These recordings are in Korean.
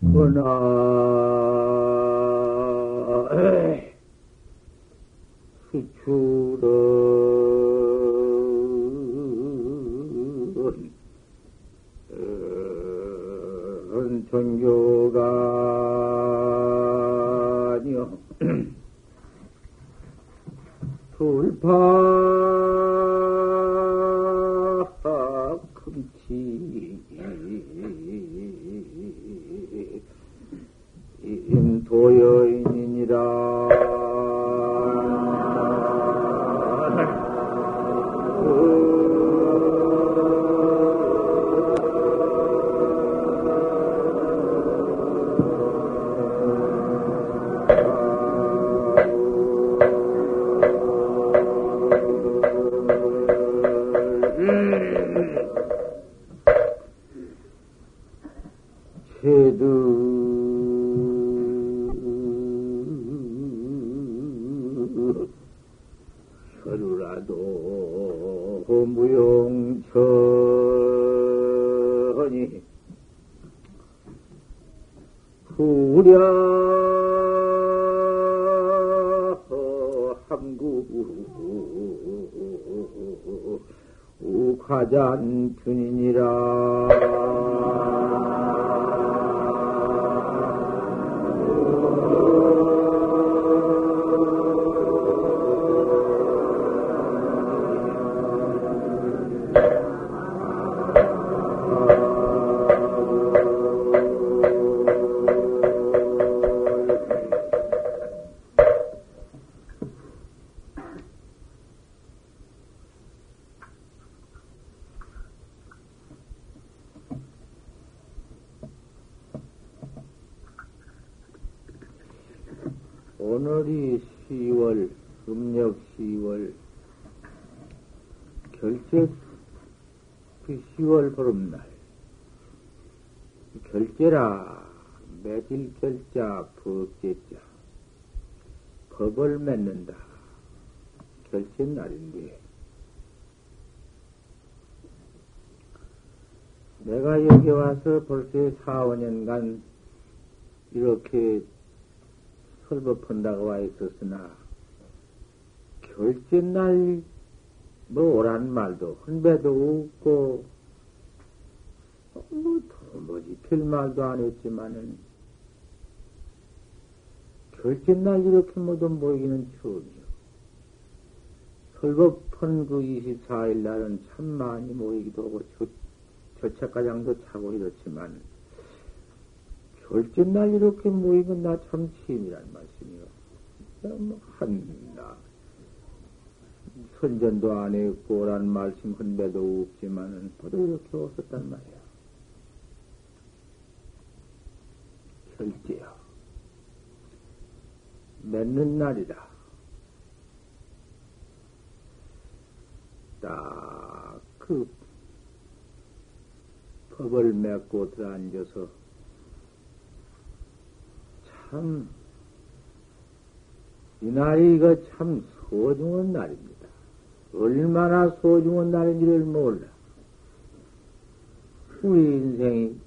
그러나 수출은 전교가 아니요. 돌파 오늘이 10월, 음력 10월, 결제, 그 10월 보름날. 결제라, 매질 결자, 법제자. 법을 맺는다. 결제 날인데. 내가 여기 와서 벌써 4, 5년간 이렇게 설법한다고 와 있었으나, 결제 날, 뭐, 오란 말도, 헌배도 없고, 뭐, 뭐지, 별 말도 안 했지만은, 결제 날 이렇게 모두 모이기는 처음이요. 설법한 그 24일 날은 참 많이 모이기도 하고, 저, 저차가장도 차고 이렇지만, 결제날 이렇게 모이면 나참 취임이란 말씀이요. 뭐 한나 선전도 안 했고 란 말씀 한데도 없지만은 보도 이렇게 없었단 말이야. 결제야. 맺는 날이다. 딱 그 법을 맺고 들어앉아서 참, 이 날이 이거 참 소중한 날입니다. 얼마나 소중한 날인지를 몰라. 우리 인생이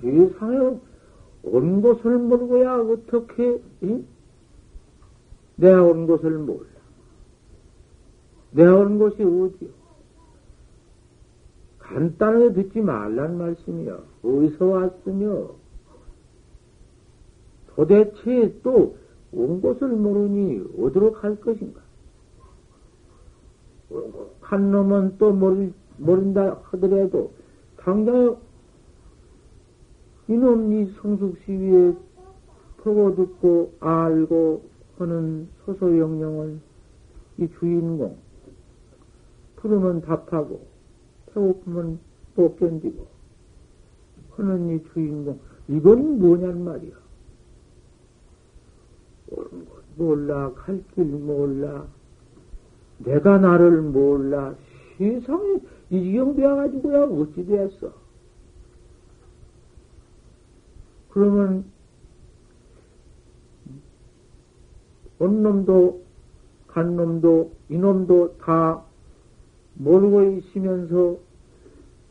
세상에 온 곳을 모르고야 어떻게 응? 내가 온 곳을 몰라. 내가 온 곳이 어디요? 간단하게 듣지 말란 말씀이요. 어디서 왔으며, 도대체 또 온 곳을 모르니 어디로 갈 것인가? 한 놈은 또 모르, 모른다 하더라도, 당장 이놈 이 성숙 시위에 보고 듣고 알고 하는 소소영령을 이 주인공, 부르면 답하고, 배고프면 못 견디고 하는 이 주인공 이건 뭐냔 말이야. 옳은 것 몰라 갈 길 몰라 내가 나를 몰라 세상에 이 지경 되어가지고야 어찌 되었어? 그러면 온 놈도 간 놈도 이놈도 다 모르고 있으면서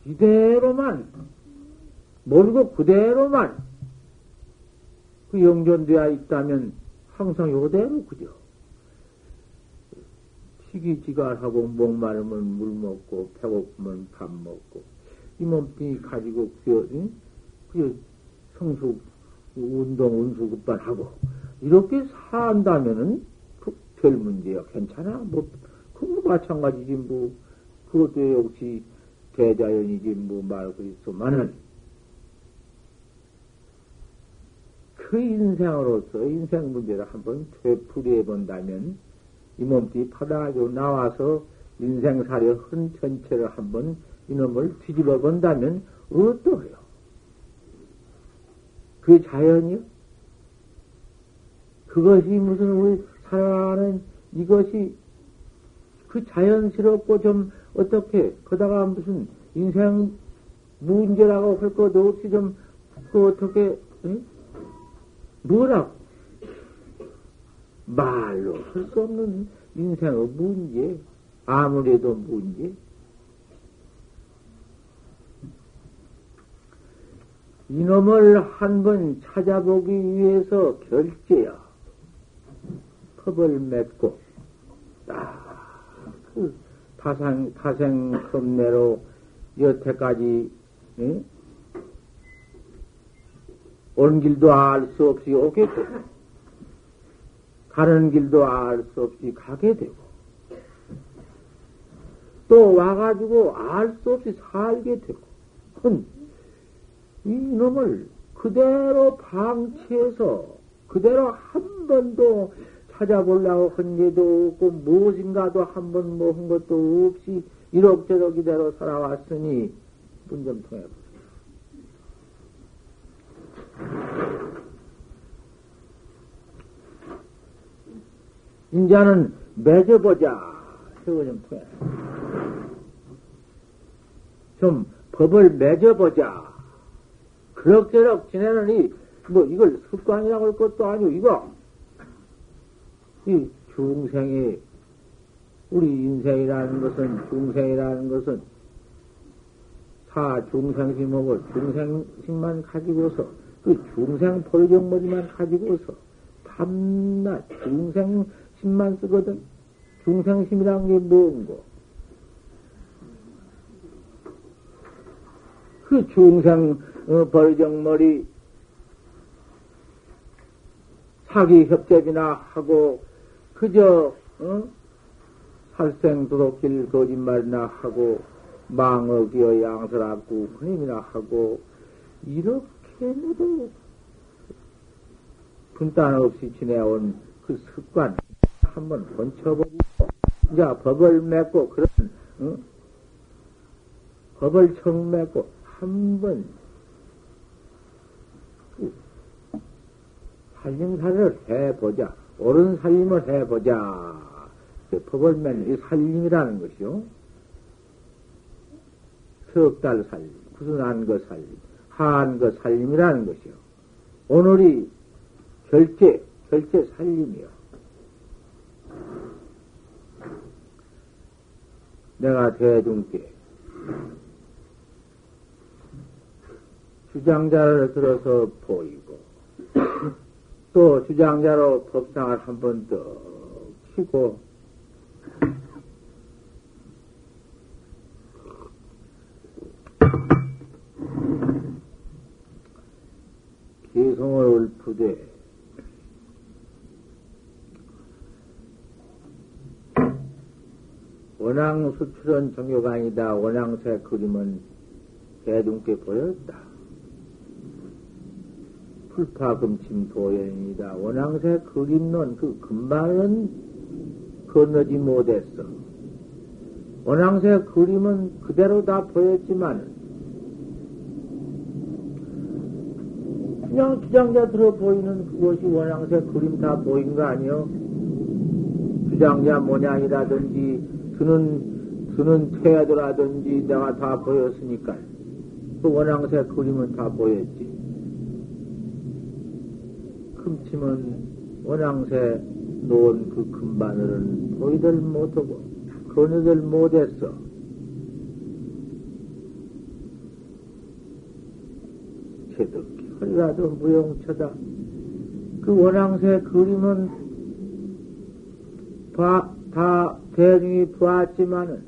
이대로만 모르고 그대로만 그 영존되어 있다면 항상 요대로 그죠. 시기지갈하고 목마르면 물 먹고 배고프면 밥 먹고 이 몸뚱이 가지고 그저 응? 그 성숙 운동 운수급반 하고 이렇게 산다면은 별 문제야 괜찮아 뭐 그거 마찬가지지 뭐 그것도 역시 대자연이지 뭐 말고 있어만은 그 인생으로서 인생 문제를 한번 되풀이해 본다면 이 몸뚱이 파다가지고 나와서 인생사의 흔 전체를 한번 이놈을 뒤집어 본다면 어떠해요? 그 자연이요? 그것이 무슨 우리 살아가는 이것이 그 자연스럽고 좀 어떻게 그다가 무슨 인생 문제라고 할 것도 없이 좀 그 어떻게 응? 뭐라 말로 할 수 없는 인생의 문제 아무래도 문제 이놈을 한 번 찾아보기 위해서 결제야. 컵을 맺고, 딱, 그, 타생, 타생 섭내로 여태까지, 예? 온 길도 알 수 없이 오게 되고, 가는 길도 알 수 없이 가게 되고, 또 와가지고 알 수 없이 살게 되고, 이놈을 그대로 방치해서 그대로 한 번도 찾아보려고 한 게도 없고 무엇인가도 한 번 뭐 한 것도 없이 이럭저럭 이대로 살아왔으니 문 좀 통해 보세요. 인자는 맺어보자. 세월 좀 통해. 좀 법을 맺어보자. 그럭저럭 지내느니, 뭐, 이걸 습관이라고 할 것도 아니고, 이거, 이 중생이, 우리 인생이라는 것은, 중생이라는 것은, 사 중생심하고 중생심만 가지고서, 그 중생 포리정머리만 가지고서, 밤낮 중생심만 쓰거든. 중생심이란 게 뭔고? 그 중생 어, 벌정머리 사기 협잡이나 하고 그저 어? 살생 도둑질 거짓말이나 하고 망어기어 양설하고 흔임이나 하고 이렇게 모두 분단 없이 지내온 그 습관 한번 번쳐보고 이제 법을 맺고 그런 어? 법을 청 맺고 한번 살림살이를 해보자. 옳은 살림을 해보자. 법을 맨이 살림이라는 것이요. 석달 살림, 무슨 안거 살림, 한거 살림이라는 것이요. 오늘이 결제, 결제 살림이요. 내가 대중께 주장자를 들어서 보이고, 또 주장자로 법상을 한 번 더 치고, 기성을 울푸되, 원앙 수출은 정교가 아니다. 원앙새 그림은 대중께 보였다. 풀파금침 도연이다. 원앙새 그림론 그 금방은 건너지 못했어. 원앙새 그림은 그대로 다 보였지만 그냥 주장자 들어 보이는 그것이 원앙새 그림 다 보인 거 아니요? 주장자 모양이라든지 드는 드는 태도라든지 내가 다 보였으니까 그 원앙새 그림은 다 보였지. 흠침은 원앙새 놓은 그 금바늘은 보이들 못하고 건너들 못했어. 이렇게 허리라도 무용쳐다. 그 원앙새 그림은 봐, 다 대중이 보았지만은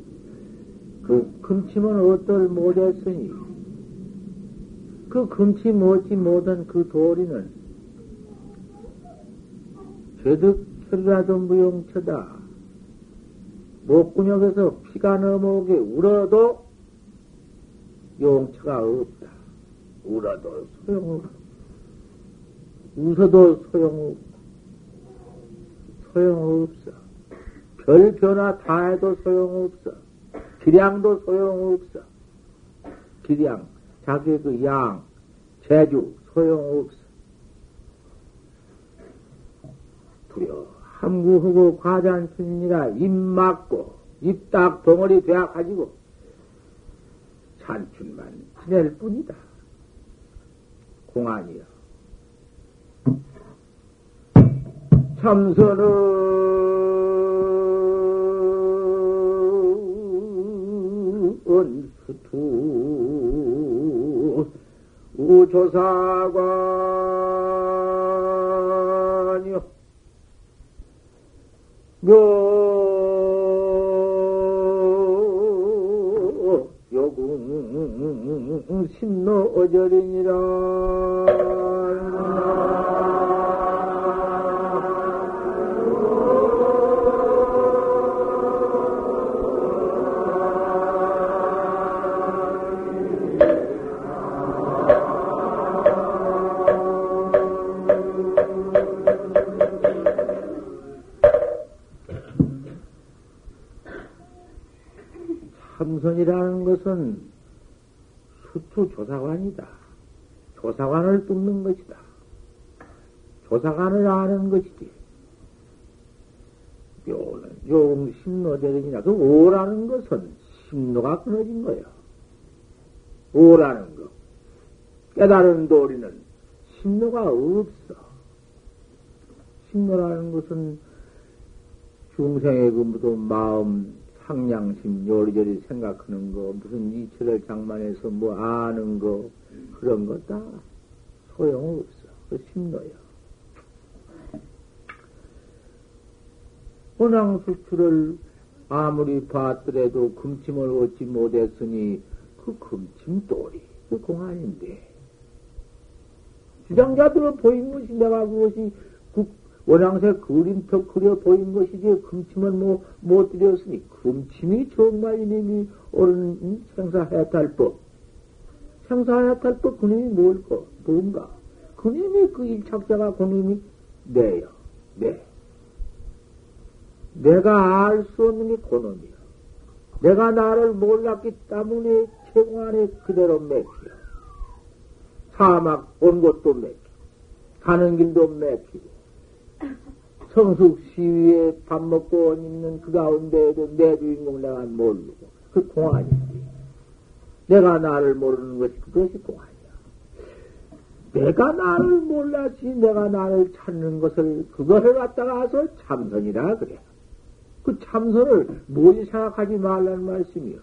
그 금침은 어떨 못했으니 그 금치 못지 못한 그 도리는 죄득 혈라도 무용쳐다. 목구녕에서 피가 넘어오게 울어도 용처가 없다. 울어도 소용없어. 웃어도 소용없고, 소용없어. 별 변화 다 해도 소용없어. 기량도 소용없어. 기량, 자기 그 양, 재주, 소용없어. 두려, 함구하고 과잔춘이라 입 막고, 입 딱 덩어리 되어 가지고, 잔춘만 지낼 뿐이다. 공안이여. 참선은 수투 우조사관 묘, 요궁, 신노 어절이니라. 참선이라는 것은 수투 조사관이다. 조사관을 뚫는 것이다. 조사관을 아는 것이지. 묘는 용 심노대령이나 그 오라는 것은 심노가 끊어진 거야. 오라는 거. 깨달은 도리는 심노가 없어. 심노라는 것은 중생의 그 무슨 마음 상냥심 요리조리 생각하는 거, 무슨 이치를 장만해서 뭐 아는 거, 그런 거 다 소용없어. 그 심노야. 혼왕수출을 아무리 봤더라도 금침을 얻지 못했으니 그 금침 돌이 그 공안인데. 주장자들은 보인 것이 내가 그것이 원앙새 그림터 그려 보인 것이지 금침은 뭐 못 드렸으니 금침이 정말 이님이 옳은 생사해탈법. 생사해탈법 그님이 뭘까? 뭔가? 그님이 그 일착자가 그님이 내요 내. 내가 알 수 없는 게 그놈이야. 내가 나를 몰랐기 때문에 최공안에 그대로 맥혀 사막 온 곳도 맥혀 가는 길도 맥히고 성숙 시위에 밥 먹고 있는 그 가운데에도 내 주인공 내가 모르고 그 공안이지. 내가 나를 모르는 것이 그것이 공안이야. 내가 나를 몰랐지 내가 나를 찾는 것을 그것을 갖다가서 참선이라 그래. 그 참선을 뭐지 생각하지 말라는 말씀이요.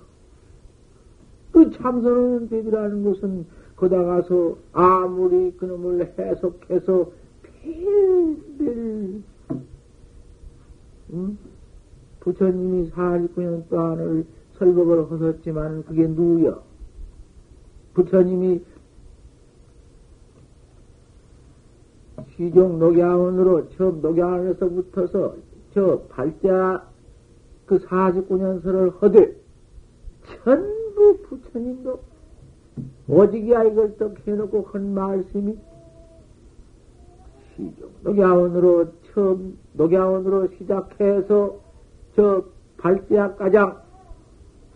그 참선은 되기라는 것은 거다 가서 아무리 그놈을 해석해서 필 응? 부처님이 49년 동안을 설법을 하셨지만 그게 누구여? 부처님이 시종 녹양원으로 처음 녹양원에서 붙어서 저 발자 그 49년설을 허들 전부 부처님도 오직이야 이걸 또 해놓고 한 말씀이 시종 녹양원으로 처음 녹양원으로 시작해서 저 발제학 가장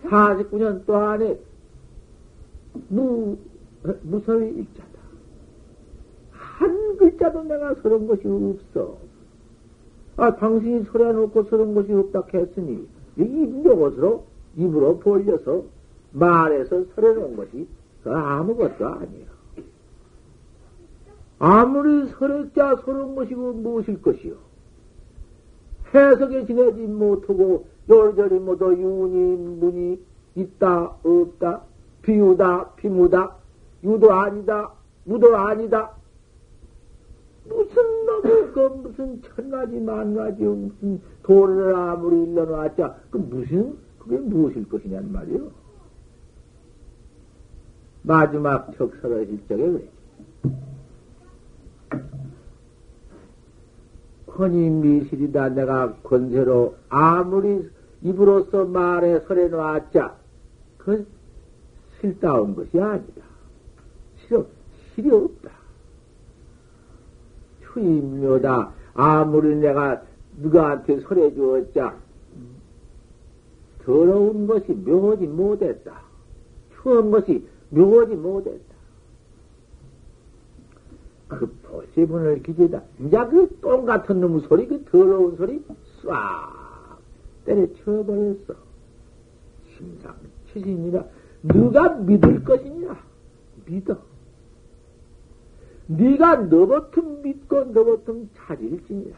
49년 동안에 무, 무서위 일자다. 한 글자도 내가 서른 것이 없어. 아, 당신이 소리 놓고 서른 것이 없다 했으니, 입력으로, 입으로 벌려서 말해서 설해 놓은 것이 아무것도 아니야. 아무리 설했자 서른 것이고 무엇일 것이요. 해석에 지내지 못하고 요리저리 모두 유니 문이 있다 없다 비유다 비무다 유도 아니다 무도 아니다. 무슨 놈의 그 무슨 천가지 만가지 무슨 도를 아무리 일러놨자 그 무슨 그게 무엇일 것이냔 말이요. 마지막 척설하실 적에 그래. 권위 미실이다. 내가 권세로 아무리 입으로서 말에 설해 놨자 그건 실다운 것이 아니다. 실이, 실이 없다. 추임묘다. 아무리 내가 누가한테 설해 주었자 더러운 것이 묘하지 못했다. 추운 것이 묘하지 못했다. 그 보시분을 기재다. 이제 그 똥 같은 놈 소리, 그 더러운 소리 싹 때려쳐버렸어. 심상 치신이라 누가 믿을 것이냐? 믿어. 네가 너버튼 믿고 너버튼 찾을지니라.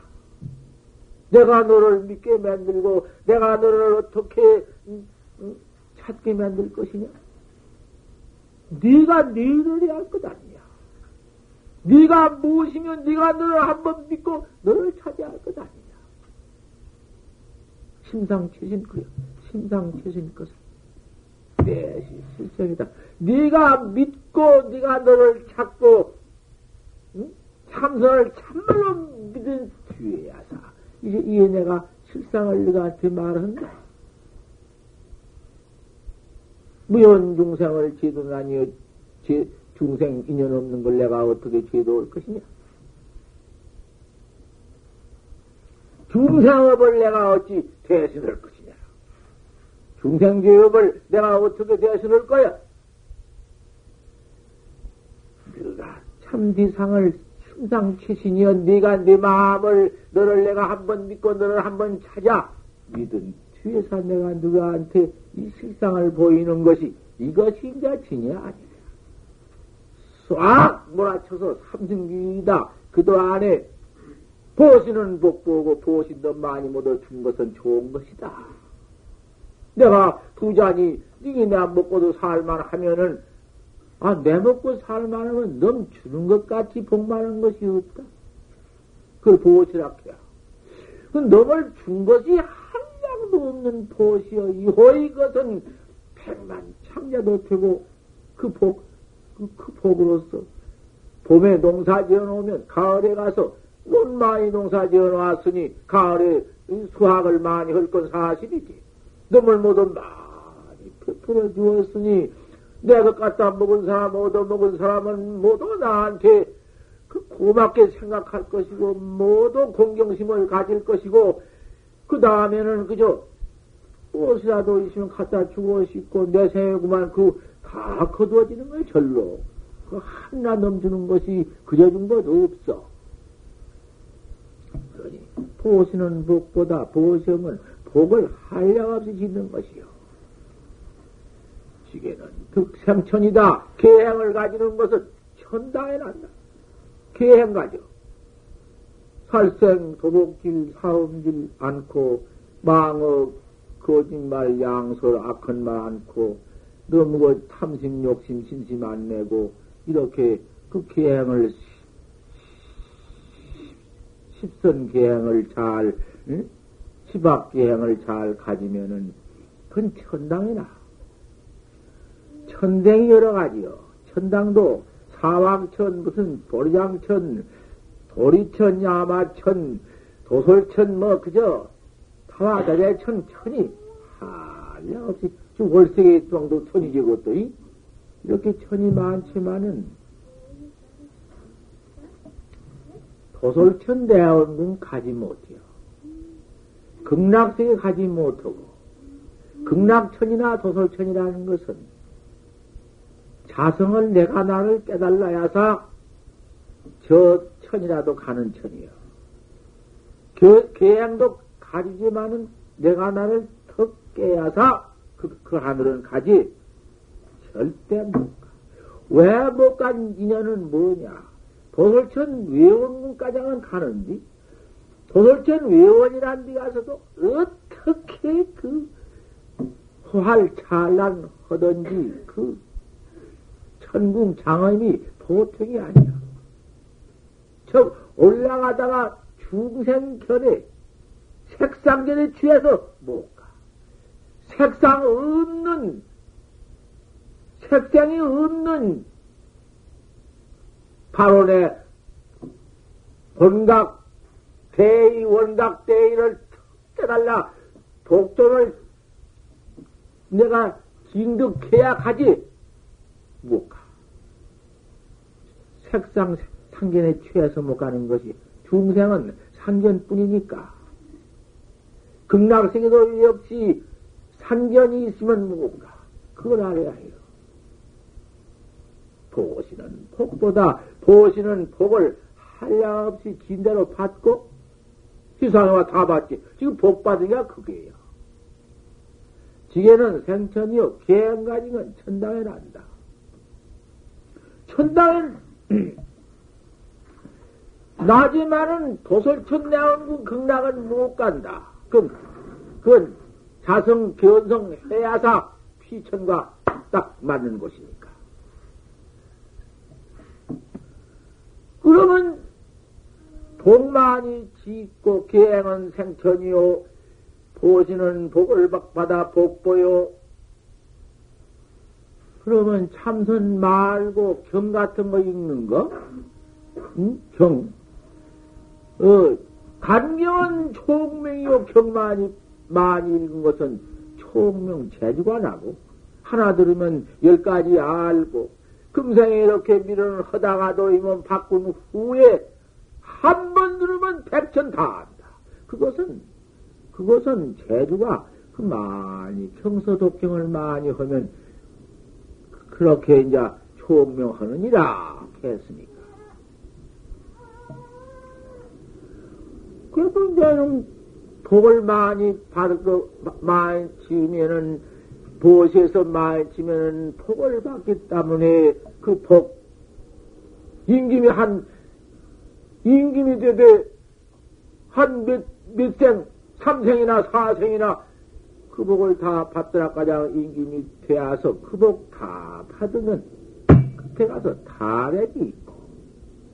내가 너를 믿게 만들고 내가 너를 어떻게 찾게 만들 것이냐? 네가 너를 할것 아니야. 네가 무엇이면 네가 너를 한번 믿고 너를 찾아야 할 것 아니냐. 심상최신 그래. 심상최신 것은 내 실성이다. 네가 믿고 네가 너를 찾고 응? 참선을 참말로 믿은 뒤에야사 이제 이에 내가 실상을 너한테 말한다. 무연 중생을 지도나니요 제 중생 인연 없는 걸 내가 어떻게 죄도할 것이냐? 중생업을 내가 어찌 대신할 것이냐? 중생죄업을 내가 어떻게 대신할 거야? 네가 참디상을 충상치신이여 네가 네 마음을 너를 내가 한번 믿고 너를 한번 찾아 믿은 뒤에서 내가 누구한테 이 실상을 보이는 것이 이것이 진이 아니야. 싹 몰아쳐서 삼승기이다. 그도 안에 보시는 복보고 보신도 많이 못 얻은 것은 좋은 것이다. 내가 두 잔이 이게 내가 먹고도 살만 하면은 아, 내 먹고 살만하면 넘 주는 것 같이 복 많은 것이 없다. 그걸 보시라 해야. 그 넘을 준 것이 한 양도 없는 보시여. 이호 이것은 백만 창자도 되고 그 복, 그, 그 복으로서 봄에 농사 지어 놓으면 가을에 가서 온 많이 농사 지어 놓았으니 가을에 수확을 많이 할 건 사실이지. 넘을 모두 많이 풀어 주었으니 내가 갖다 먹은 사람, 얻어 먹은 사람은 모두 나한테 그 고맙게 생각할 것이고, 모두 공경심을 가질 것이고, 그 다음에는 그저 무엇이라도 있으면 갖다 주고 싶고, 내 생에구만 그다 거두어지는 거예요, 절로. 그 하나 넘주는 것이 그려준 것 없어. 그러니, 보시는 복보다 보시면 복을 한량 없이 짓는 것이요. 지게는 득생천이다. 계행을 가지는 것은 천당에 난다. 계행 가져. 살생, 도둑질, 사음질 않고, 망업, 거짓말, 양설, 악한 말 않고, 너무 그 탐심, 욕심, 신심 안 내고, 이렇게 그 계행을, 십선 계행을 잘, 응? 시박 계행을 잘 가지면은, 그건 천당에 나. 천댕이 여러 가지요. 천당도 사왕천, 무슨 도리장천, 도리천, 야마천, 도솔천, 뭐, 그저, 타와다대천, 천이, 한량없이, 지금 월세계 정도 천이지, 그것도, 이? 이렇게 천이 많지만은, 도솔천 대원군 가지 못해요. 극락세계 가지 못하고, 극락천이나 도솔천이라는 것은, 자성을 내가 나를 깨달라야사 저 천이라도 가는 천이요. 계양도 가지지만은 내가 나를 더 깨야사 그, 그 하늘은 가지. 절대 못 가. 왜 못 간 인연은 뭐냐? 도솔천 외원군까지는 가는디? 도솔천 외원이란 데 가서도 어떻게 그활 찬란 하던지 그 천궁 장엄이 보통이 아니야. 저 올라가다가 중생견에 색상견에 취해서 못 가. 색상 없는 색상이 없는 바로내 본각 대의 원각 대의를 깨달라 독도를 내가 진득해야 가지 못 가. 색상 상견에 취해서 못 가는 것이 중생은 상견뿐이니까. 극락세계도 역시 상견이 있으면 못 가. 그걸 알아야 해요. 보시는 복보다 보시는 복을 한량없이 진대로 받고 희상화 다 받지. 지금 복게 그게요. 지게는 생천이요. 건 천당에 난다. 천당은 나지만은 도설천 내온 극락은 못 간다. 그럼 그건 자성 견성 해야사 피천과 딱 맞는 곳이니까. 그러면 복만이 짓고 계행은 생천이요 보시는 복을 받아 복보요 그러면 참선 말고 경 같은 거 읽는 거? 응? 경. 어, 간경은 총명이요 경만이 많이 읽은 것은 총명 재주가 나고 하나 들으면 열 가지 알고 금생에 이렇게 밀어는 하다가도 이몸 바꾼 후에 한 번 들으면 백천 다 안다. 그것은 그것은 재주가 그 많이 평소 독경을 많이 하면 그렇게 이제 총명하느니라 했으니까. 그래도 이제는 복을 많이 받고 많이 지으면은 보시에서 많이 지면은 복을 받기 때문에 그복 임금이 한 임금이 되되 한 몇 몇 생 삼생이나 사생이나 그 복을 다 받더라 가장 임금이 되어서 그 복 다 받으면 그때 가서 탈핵이 있고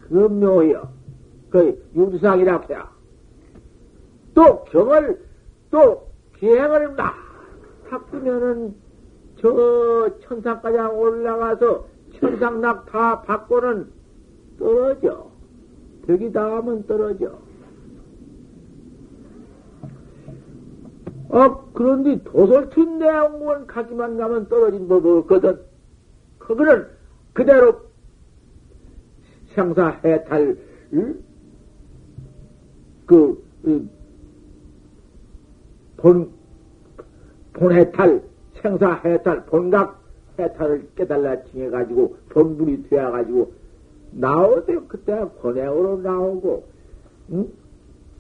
그 묘여 그 윤상이라고 해야 또 경을 또 기행을 막 닦으면은 저 천상까지 올라가서 천상낙 다 받고는 떨어져. 벽이 닿으면 떨어져. 어, 그런데 도솔춘 내용원 가기만 가면 떨어진 법 없거든. 그거는 그대로 생사 해탈, 응? 그, 본, 본해탈, 생사해탈, 본각 해탈을 깨달라 칭해가지고, 본분이 되어가지고, 나오대 그때 권행으로 나오고, 응?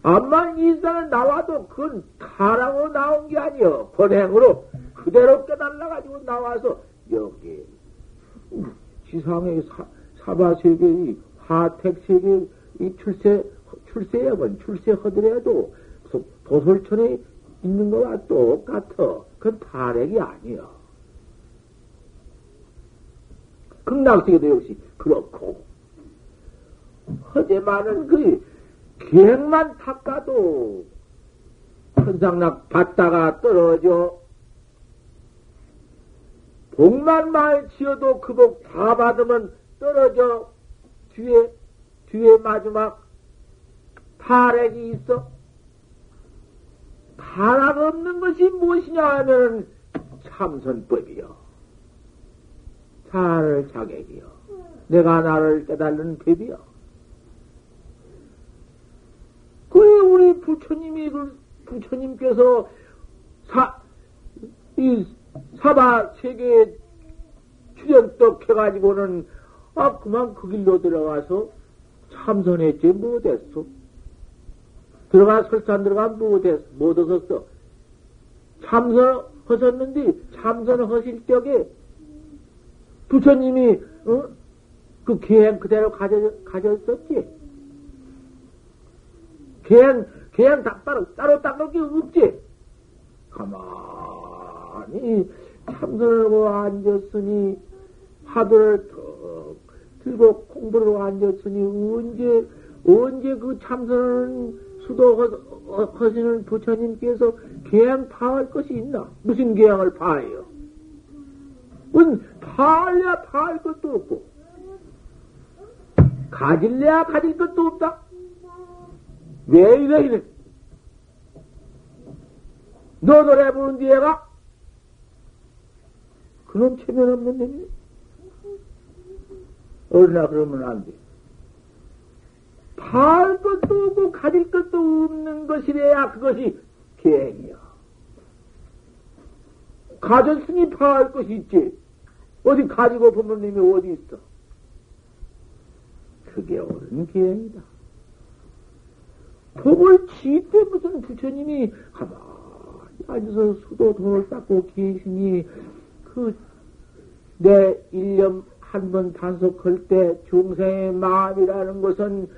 암만 이상은 나와도 그건 타락으로 나온 게 아니여. 권행으로 그대로 깨달아가지고 나와서 여기 지상의 사, 사바세계의 화택세계 이 출세, 출세여건 출세하더라도 도솔천에 있는 거와 똑같아. 그건 타락이 아니여. 극락세계도 역시 그렇고. 하지만은 그 기행만 닦아도 천상락 받다가 떨어져. 복만 말 지어도 그 복 다 받으면 떨어져. 뒤에, 뒤에 마지막 타락이 있어. 타락 없는 것이 무엇이냐 하면 참선법이요. 자를 자객이요. 내가 나를 깨달는 법이요. 그 우리 부처님이 그 부처님께서 사, 이 사바 세계에 출연떡 해가지고는 아 그만 그 길로 들어가서 참선했지 못했어. 들어가 설산 들어가 못했어 못 얻었어. 참선 하셨는데 참선을 하실 적에 부처님이 어? 그 계행 그대로 가져 가졌었지. 그냥, 그냥 다 따로, 따로 닦을 게 없지. 가만히 참선하고 앉았으니 화두를 턱 들고 공부를 앉았으니 언제 언제 그 참선은 수도하시는 부처님께서 계양 파할 것이 있나? 무슨 계양을 파해요? 은 파할래야 파할 것도 없고 가질래야 가질 것도 없다. 왜 이래 이래? 너 노래 부른 뒤에가 그놈 체면 없는 놈이네. 어른아 그러면 안 돼. 팔 것도 없고 가질 것도 없는 것이래야 그것이 계행이야. 가졌으니 팔 것이 있지. 어디 가지고 부모님이 어디 있어? 그게 옳은 계행이다. 복을 지때 무슨 부처님이 가만히 앉아서 수도 돈을 닦고 계시니 그 내 일념 한 번 단속할 때 중생의 마음이라는 것은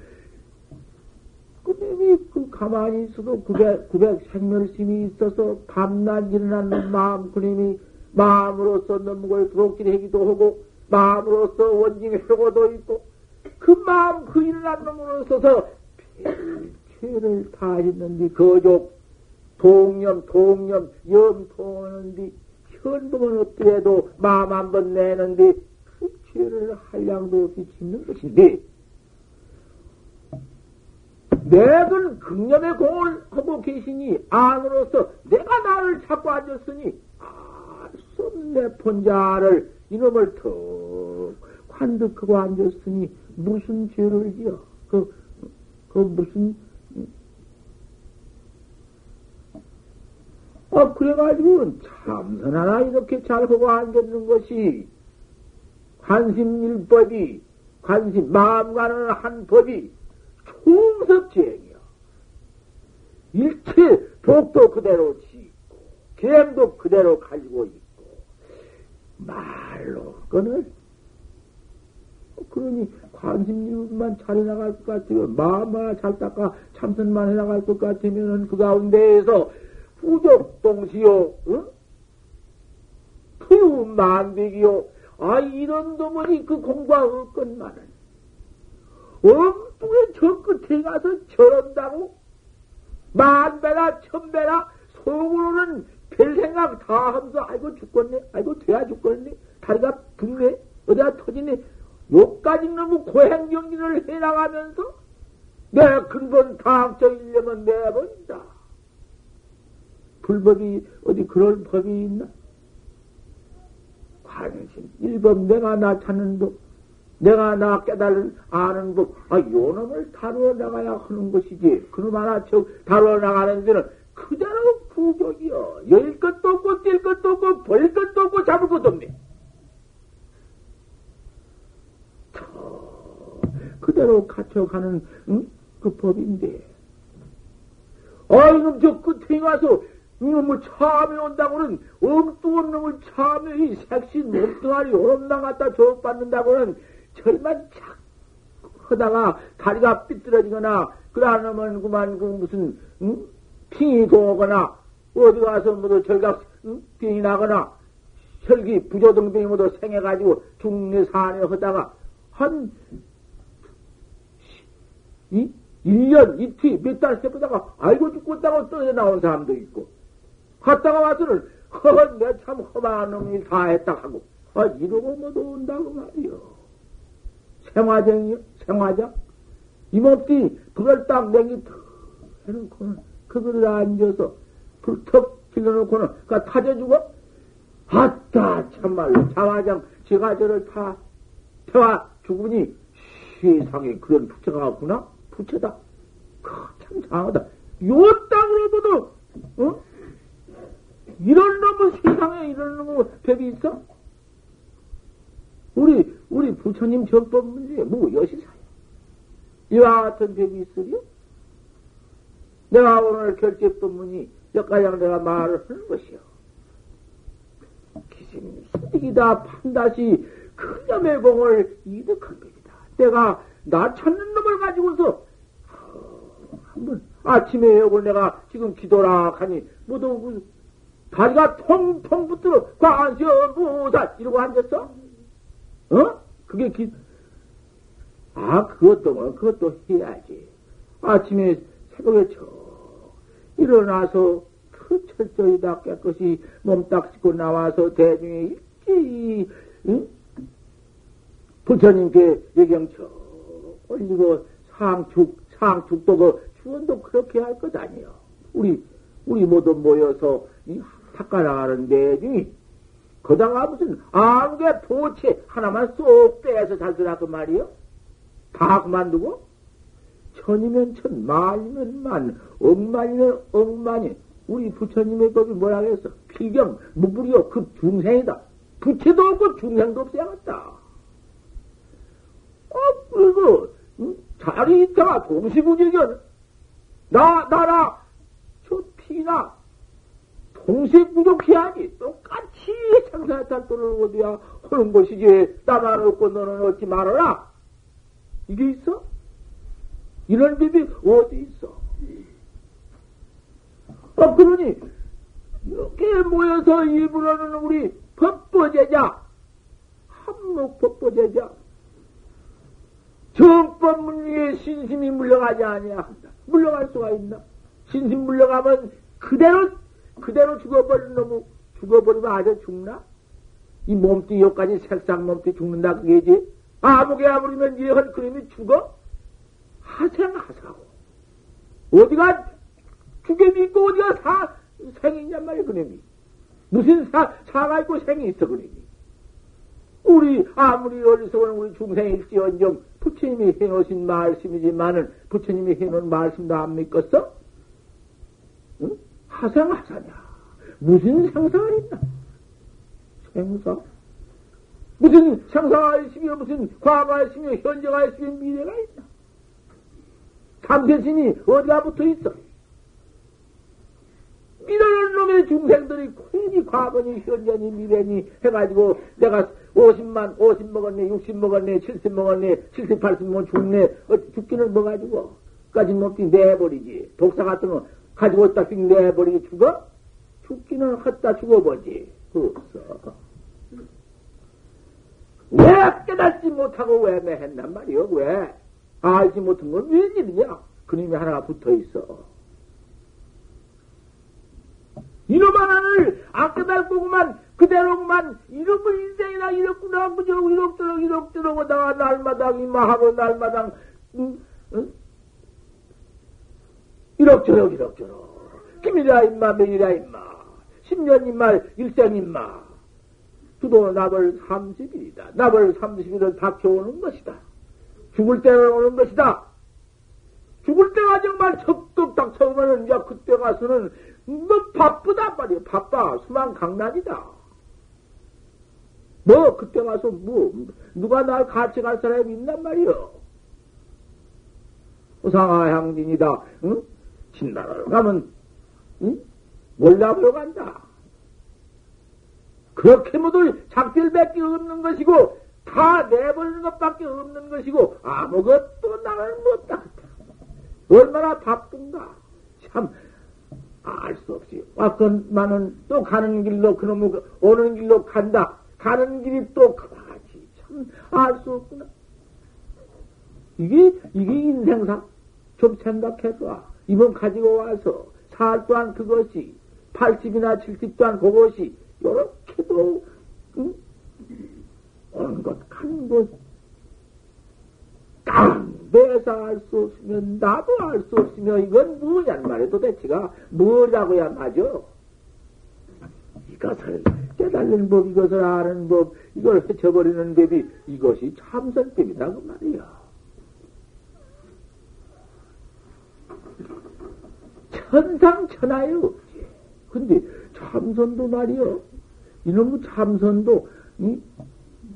그님이 그 가만히 있어도 구백, 구백 생멸심이 있어서 밤낮 일어나는 마음, 그님이 마음으로서 넘을 부럽긴 하기도 하고, 마음으로서 원징해고도 있고, 그 마음, 그 일어난 놈으로서서 죄를 다 했는데, 거족, 동념, 동념, 염통하는데, 현금은 없더라도 마음 한 번 내는데, 그 죄를 한량도 없이 짓는 것인데, 내근 극념의 공을 하고 계시니 안으로서 내가 나를 찾고 앉았으니 알수 없는 내 본자를 이놈을 턱 관득하고 앉았으니 무슨 죄를 지어 그, 그 무슨 아 그래가지고 참선 하나 이렇게 잘 보고 앉았는 것이 관심일법이 관심 마음 가는 한 법이 풍섭지행이야. 일체 복도 그대로 지고, 계행도 그대로 가지고 있고, 말로 그거는, 그러니 관심만 잘 해 나갈 것 같으면, 마음만 잘 닦아 참선만 해 나갈 것 같으면, 그 가운데에서 후족동시요, 응? 푸유 만백이요, 아, 이런 놈은 그 공부가 없건만은, 엉뚱해 저 끝에 가서 저런다고? 만배나 천배나 속으로는 별 생각 다 하면서 아이고 죽겠네 아이고 돼야 죽겠네 다리가 붓네 어디가 터지네 요까지 너무 고행정리를 해나가면서 내 근본 다학적이려면 내버린다. 불법이 어디 그럴 법이 있나? 관심 일법 내가 나 찾는 법 내가 나 깨달은 아는 법, 아, 요 놈을 다루어 나가야 하는 것이지. 그놈 하나 저 다루어 나가는 데는 그대로 부족이여. 열 것도 없고, 뛸 것도 없고, 벌 것도 없고, 잡을 것도 없네. 그대로 갇혀가는, 응? 그 법인데. 아, 이놈 저 끝에 가서, 이놈을 참에 온다고는, 엉뚱한 놈을 참에 이 색신 몸뚱아리 오름 나갔다 조업받는다고는, 절만 착 하다가 다리가 삐뚤어지거나 그러면 그만 그 무슨 응? 핑이 도거나 어디 가서 모두 절각 응? 병이 나거나 혈기 부조등병이 모두 생해가지고 중내 산에 하다가 한 이, 1년, 이틀, 몇 달씩 보다가 알고 죽겠다고 떨어져 나온 사람도 있고 갔다가 와서는 허, 내참 허망한 놈이 다 했다 하고 아, 이러고 모두 온다고 말이요. 생화정이요? 생화정? 이몸띠 그걸 딱 냉이 턱 해놓고는 그거를 앉아서 불턱 길러놓고는 그 타져주고 아따 참말로 자화장 제가 저를 타 태와 죽으니 세상에 그런 부처가 없구나 부처다 참 장하다 요 땅으로도 어? 이런 놈은 세상에 이런 놈은 법이 있어? 우리, 우리 부처님 전법 문제, 무엇이 사요? 이와 같은 법이 있으려? 내가 오늘 결제법문이 역가장 내가 말을 하는 것이요. 기심 수득이다 판다시 큰념의 공을 이득한 것이다. 내가 나 찾는 놈을 가지고서 한번 아침에 여고 내가 지금 기도라 하니 모두 그 다리가 통통 붙들어 관세음보살 이러고 앉았어? 어? 그게 기, 아, 그것도, 그것도 해야지. 아침에 새벽에 저 일어나서 그 철저히 다 깨끗이 몸 딱 씻고 나와서 대중에 일찍, 응? 부처님께 예경처 올리고 상축, 상축도 그 주원도 그렇게 할 것 아니요. 우리, 우리 모두 모여서 이 닦아나가는 대중이 거다가 무슨 아무개 보채 하나만 쏙 빼서 잘들라그 말이요? 다 그만두고? 천이면 천, 만이면 만, 억만이면 억만이. 우리 부처님의 법이 뭐라 그랬어? 필경, 무불이요. 그 중생이다. 부채도 없고 중생도 없어야겠다. 어, 그리고, 응? 자리 있다가 동시부지견. 나, 나라, 저 피나, 동시에 부족해야지. 똑같이 상사탈도를 어디야 하는 것이지. 없고 너는 얻지 말아라. 이게 있어? 이런 법이 어디 있어? 어, 그러니, 이렇게 모여서 일부러는 우리 법보제자, 한목 법보제자, 정법문 위에 신심이 물러가지 아니야. 물러갈 수가 있나? 신심 물러가면 그대로, 그대로 죽어버린 놈은, 죽어버리면 아주 죽나? 이 몸띠 여기까지 색상 몸띠 죽는다 그게지? 아무개 아무리면 이런 그림이 죽어? 하생하사고. 어디가 죽음이 있고 어디가 사, 생이 있냔 말이야, 그놈이. 무슨 사, 사가 있고 생이 있어, 그놈이. 우리, 아무리 어리석은 우리 중생일지언정 부처님이 해놓으신 말씀이지만은 부처님이 해놓은 말씀도 안 믿겠어? 응? 하생하사냐. 무슨 상상을 있나? 생사? 무슨 있으며 무슨 현재가 있으며 미래가 있나? 삼세신이 어디가 붙어 있어? 이런 놈의 중생들이 괜히 과거니 현재니 미래니 해가지고 내가 50만, 50 먹었네, 60 먹었네, 70 먹었네, 70, 80 먹으면 죽네. 어, 죽기는 뭐 가지고? 까지 먹기 내버리지. 독사 같은 거 가지고 휙 내버리기 죽어? 죽기는 헛다 죽어보지. 없어. 왜 깨닫지 못하고 왜 매했단 말이요? 왜? 알지 못한 건 웬일이냐? 그놈이 하나가 붙어 있어. 이놈 하나를 안 깨달고만 그대로만 이놈의 인생이나 이렇구나 그저 이럭저럭 이럭저럭 하다가 날마당 이마하고 날마당 응? 응? 이럭저럭 이럭저럭 김이라 임마 매이라 임마 10년 임마 일생 임마 주도 나벌 30일이다. 나벌 30일은 닥쳐오는 것이다. 죽을 때는 오는 것이다. 죽을 때가 정말 적극 닥쳐오면은, 야, 그때 가서는, 뭐, 바쁘다 말이야. 바빠. 수만 강난이다. 뭐, 그때 가서, 뭐, 누가 날 같이 갈 사람이 있단 말이여. 상하향진이다. 응? 진나라를 가면, 응? 몰라보러 간다. 그렇게 모두 작별밖에 없는 것이고 다 내버리는 것밖에 없는 것이고 아무것도 나는 못다. 얼마나 바쁜가. 참 알 수 없이 왔건만은 또 가는 길로 그놈의 그 오는 길로 간다. 가는 길이 또 그만하지. 참 알 수 없구나. 이게 이게 인생사. 좀 생각해봐. 이번 가지고 와서 살 또한 그것이 80이나 70 또한 그것이 요렇게도, 응? 온 것, 간 것, 깡배에서 알 수 없으면 나도 알 수 없으며 이건 뭐냔 말이야 도대체가 뭐라고야 맞어? 이것을 깨달는 법, 이것을 아는 법, 이걸 헤쳐버리는 법이 이것이 참선법이다 그 말이야. 천상천하에 없지. 근데 참선도 말이요. 이놈의 참선도, 이,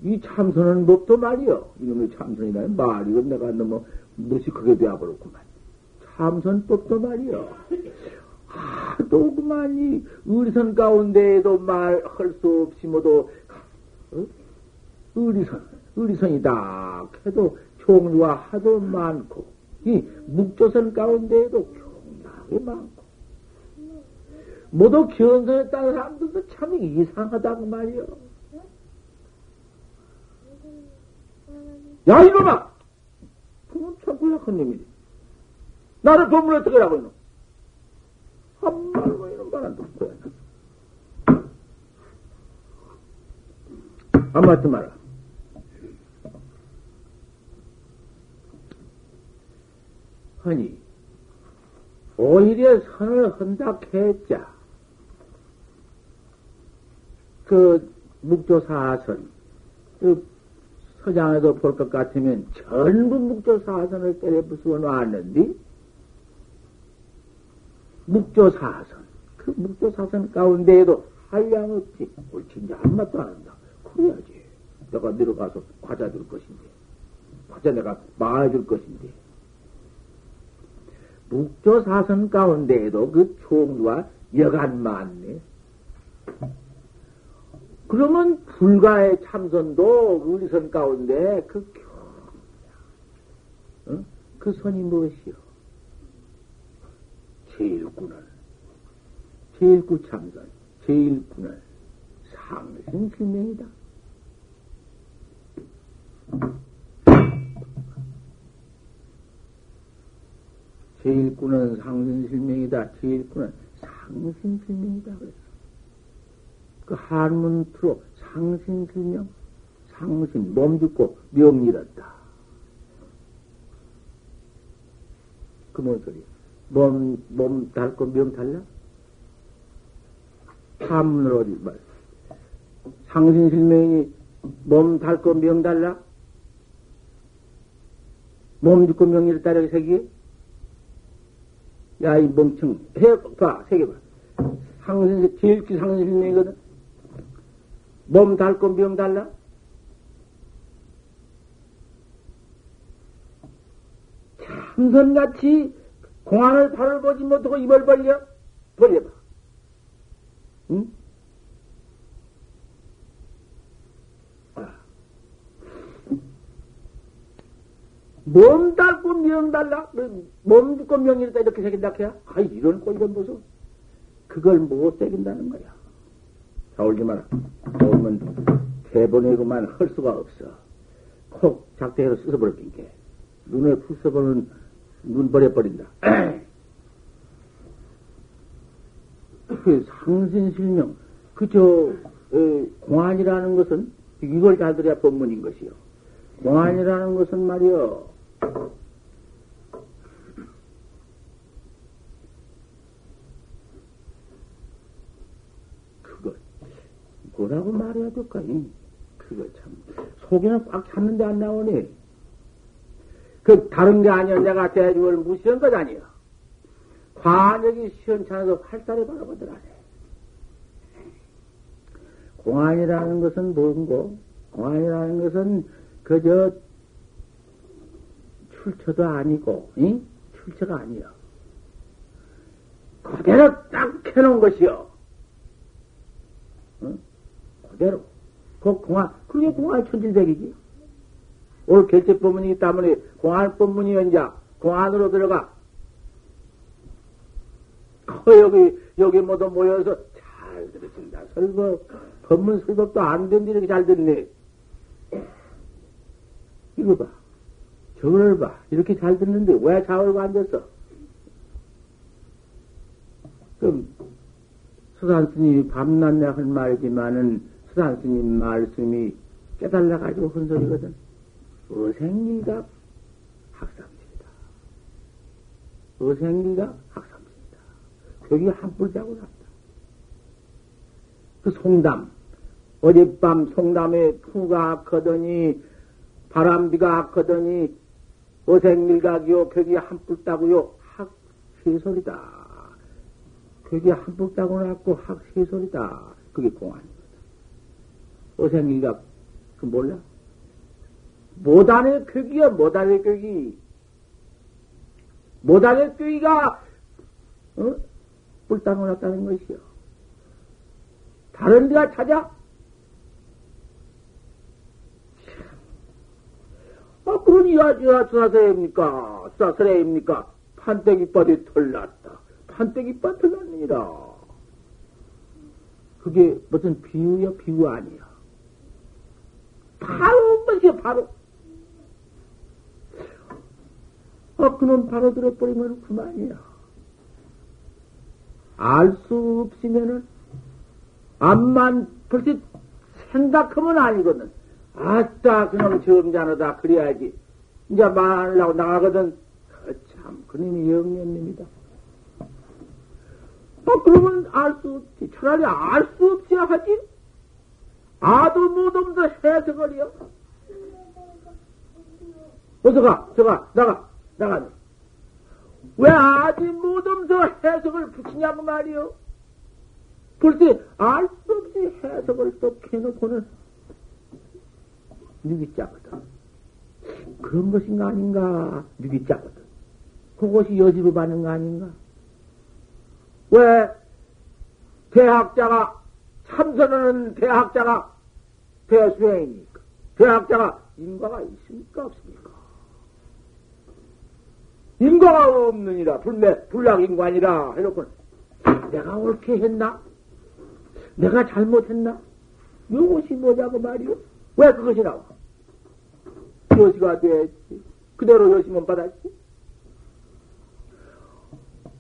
이 참선하는 법도 말이요. 이놈의 참선이라는 말이고 내가 너무 무식하게 되어버렸구만. 참선법도 말이요. 하도 그만 이 의리선 가운데에도 말할 수 없이 모두, 어? 의리선, 의리선이다. 해도 종류가 하도 많고, 이 묵조선 가운데에도 경나게 많고, 모두 견성에 따른 사람들도 참 이상하다고 말이요. 야, 이놈아! 고약한 놈이지. 나를 법문 어떻게 하고 있노? 한 말고 이런 말안 듣고 안 맞지 마라. 허니, 오히려 선을 헌다 했자. 그 묵조사선, 그 서장에도 볼 것 같으면 전부 묵조사선을 때려 부수어 놨는데, 묵조사선, 그 묵조사선 가운데에도 한량 없지. 옳지, 한 맛도 안 한다. 그래야지. 내가 내려가서 과자 줄 것인데. 과자 내가 마아줄 것인데. 묵조사선 가운데에도 그 총과 여간 많네. 그러면 불가의 참선도 의선 가운데 그, 어? 그 선이 무엇이요? 제일구는, 제일구 참선, 제일구는 상승실명이다. 제일구는 상승실명이다. 제일구는 상승실명이다. 그랬어. 그 한문투로 상승실명, 상신, 몸 죽고 명 잃었다. 그 뭔 소리야? 몸, 몸 닳고 명 달라? 한문으로 어디 말. 상신실명이 몸 닳고 명 달라? 몸 죽고 명 잃었다, 이렇게 새기? 야, 이 멍청. 해, 봐, 새겨봐. 상신, 제일 기 상신실명이거든? 몸 닳고 명 달라? 참선같이 공안을 발을 보지 못하고 입을 벌려? 벌려봐. 응? 몸 닳고 명 달라? 몸 죽고 명이다 이렇게 새긴다 해야? 아, 이런 꼴이런 모습. 그걸 못 새긴다는 거야. 자, 울지 마라. 오면 대본이고만 할 수가 없어. 콕 작대해서 씻어버릴 게. 눈에 푹 써보면 눈 버려버린다. 그 상신실명, 그저 공안이라는 것은 이걸 잘 들어야 법문인 것이요. 공안이라는 것은 말이요. 그거 뭐라고 말해야 될까? 그거 참 속에는 꽉 찼는데 안 나오네. 그 다른 게 아니야. 내가 대중을 무시한 것 아니야. 관역이 시원찮아서 활달에 바라보더라네. 공안이라는 것은 뭔고? 공안이라는 것은 그저 출처도 아니고, 응? 출처가 아니야. 그대로 딱 해놓은 것이요. 응? 그대로. 그 공안, 그게 공안 천질백이지. 오늘 결제법문이기 때문에 공안법문이 연자, 공안으로 들어가. 어, 여기, 여기 모두 모여서 잘 들으신다. 설법, 법문 설법도 안 된데 이렇게 잘 듣네. 이거 봐. 저걸 봐. 이렇게 잘 듣는데 왜 좌우로 앉았어? 그럼, 수산스님이 밤낮 내할 말이지만은 수산스님 말씀이 깨달아가지고 헌 소리거든. 어생리가 학삼입니다. 어생리가 학삼입니다. 거기 한불 자고 났다. 그 송담, 어젯밤 송담에 푸가 악하더니 바람비가 악하더니 어생밀각이요 벽이 한뿔 따고요 학세 소리다. 벽이 한뿔 따고 났고 학세 소리다. 그게 공안이거든. 어생밀각 그 몰라? 모단의 격이야, 모단의 격이. 모단의 격이가, 어? 뿔땅을 났다는 것이요. 다른 데가 찾아? 아, 그러니, 야, 야, 수사세입니까? 수사세입니까? 판때기빠이 털났다. 판때기빠 털났느니라. 그게 무슨 비유야, 비유 아니야. 바로, 뭐지, 바로. 그놈 바로 들어버리면 그만이야. 알 수 없으면은, 암만 벌써 생각하면 아니거든. 아따, 그놈 점잖하다. 그래야지. 이제 말하려고 나가거든. 그 참, 그놈이 영년입니다. 아, 그러면 알 수 없지. 차라리 알 수 없어야 하지. 아도 무덤도 해석을요. 어서 가, 저가, 나가, 나가. 왜 아직 무덤서 해석을 붙이냐고 말이요. 글쎄, 알 수 없이 해석을 또 해놓고는 누기 짜거든. 그런 것인가 아닌가, 누기 짜거든. 그것이 여지로 받는 거 아닌가? 왜 대학자가 참선하는 대학자가 대수행이니까 대학자가 인과가 있습니까 없습니까? 인과가 없느니라 불매 불락인관이라 해놓고 내가 옳게 했나? 내가 잘못했나? 이것이 뭐냐고 말이요? 왜 그것이 나와? 여시가 됐지. 그대로 여시면 받았지.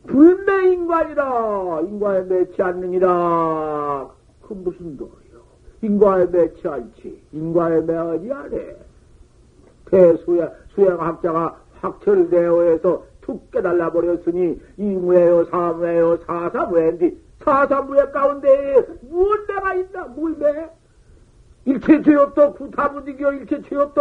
불매인관이라 인과에 매치 않느니라 그 무슨 도요 인과에 매치 않지 인과에 매하지 않네 대수야 수행학자가 확철대오에서 툭 깨달아 버렸으니 이무예요 사무예요 사사무예인데 사사무예 가운데 무언 내가 있나 물매 일체 죄 없도 구타부지겨 일체 죄 없도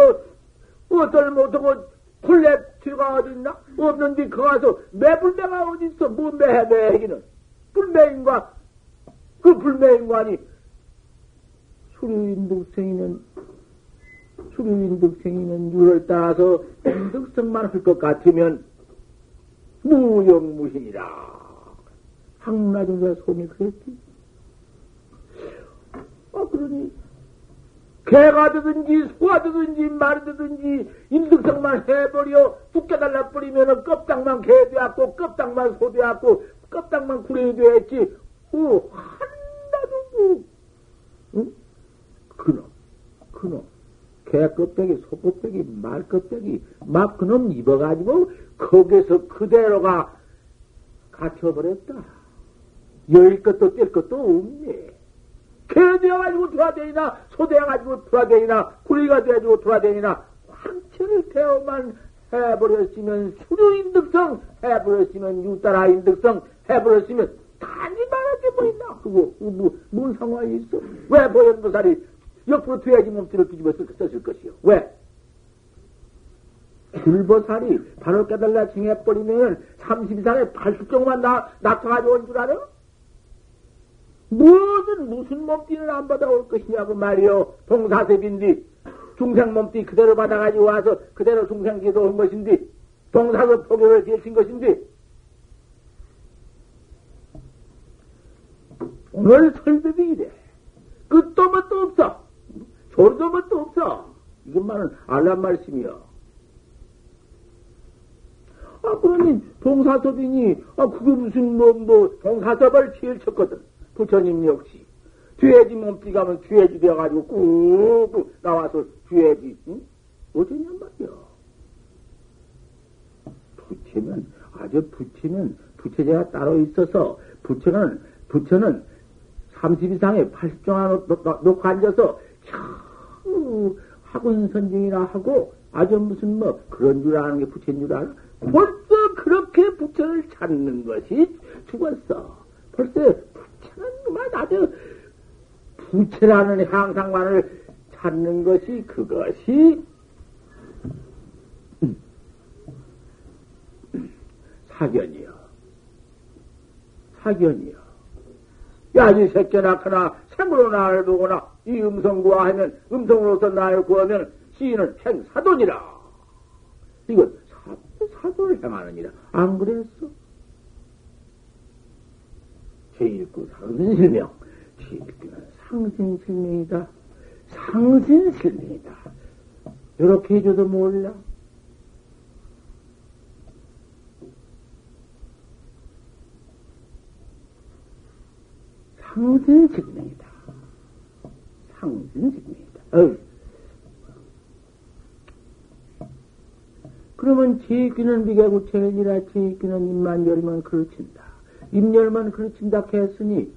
어떨 못하고 콜레 들어가 어디 있나? 없는데 그 가서 매불매가 어디 있어? 뭐 매해 매기는 불매인과 그 불매인관이 수류인 득생이는 수류인 득생이는 유를 따라서 인득성만 할 것 같으면 무영무신이라. 항나중사 소이 그랬지. 아 그러니 개가 되든지 소가 되든지 말이 되든지 인득성만 해버려 죽게 달라 버리면은 껍딱만 개 되었고 껍딱만 소 되었고 껍딱만 구레이 되었지. 어, 한나도 뭐. 응? 그놈 그놈. 개 껍데기 소 껍데기 말 껍데기 막 그놈 입어가지고 거기서 그대로가 갇혀버렸다. 열 것도 뗄 것도 없네 개되어가지고 돌아다니나, 소되어가지고 돌아다니나, 구리가 되어가지고 돌아다니나, 황천을 태워만 해버렸으면, 수류인득성 해버렸으면, 유따라인득성 해버렸으면, 단지 말하게 보인다. 그거, 뭐, 뭔 상황이 있어? 왜 보현보살이 옆으로 돼야지 몸띠를 뒤집어 썼을 것이요? 왜? 불보살이 바로 깨달라 징해버리면 32살에 80정만 나, 나타가지고 온 줄 알아? 무슨, 무슨 몸띠는 안 받아올 것이냐고 말이요. 동사섭인데, 중생 몸띠 그대로 받아가지고 와서 그대로 중생 기도한 것인데, 동사섭 포교를 제친 것인데, 오늘 설득이 이래. 끝도 뭐도 없어. 조리도 뭐도 없어. 이것만은 알란 말씀이요. 아, 그러니, 동사섭이니, 아, 그게 무슨, 뭐, 뭐, 동사섭을 제일 쳤거든. 부처님 역시 죄지 몸띠 가면 죄지 되어가지고 꾹 나와서 죄지 응? 어쩌냔 말이야. 부처는 아주 부처는 부처제가 따로 있어서 부처는 부처는 30 이상의 80종 놓고 앉아서 참 학원 선생이나 하고 아주 무슨 뭐 그런 줄 아는 게 부처인 줄 알아? 벌써 그렇게 부처를 찾는 것이 죽었어. 벌써 그만 아주 부채라는 향상만을 찾는 것이 그것이 사견이요. 사견이요. 야, 이 새끼 낳거나 생으로 나를 보거나 이 음성 구하면 음성으로서 나를 구하면 시인은 행사돈이라. 이건 사도를 행하느니라. 안 그랬어? 제1구 상신실명. 제1구는 상신실명이다. 상신실명이다. 이렇게 해줘도 몰라. 상신실명이다. 상신실명이다. 어이. 그러면 지귀는 비계구체이라 지귀는 입만 열면 그르친다. 입 열면 그르친다 했으니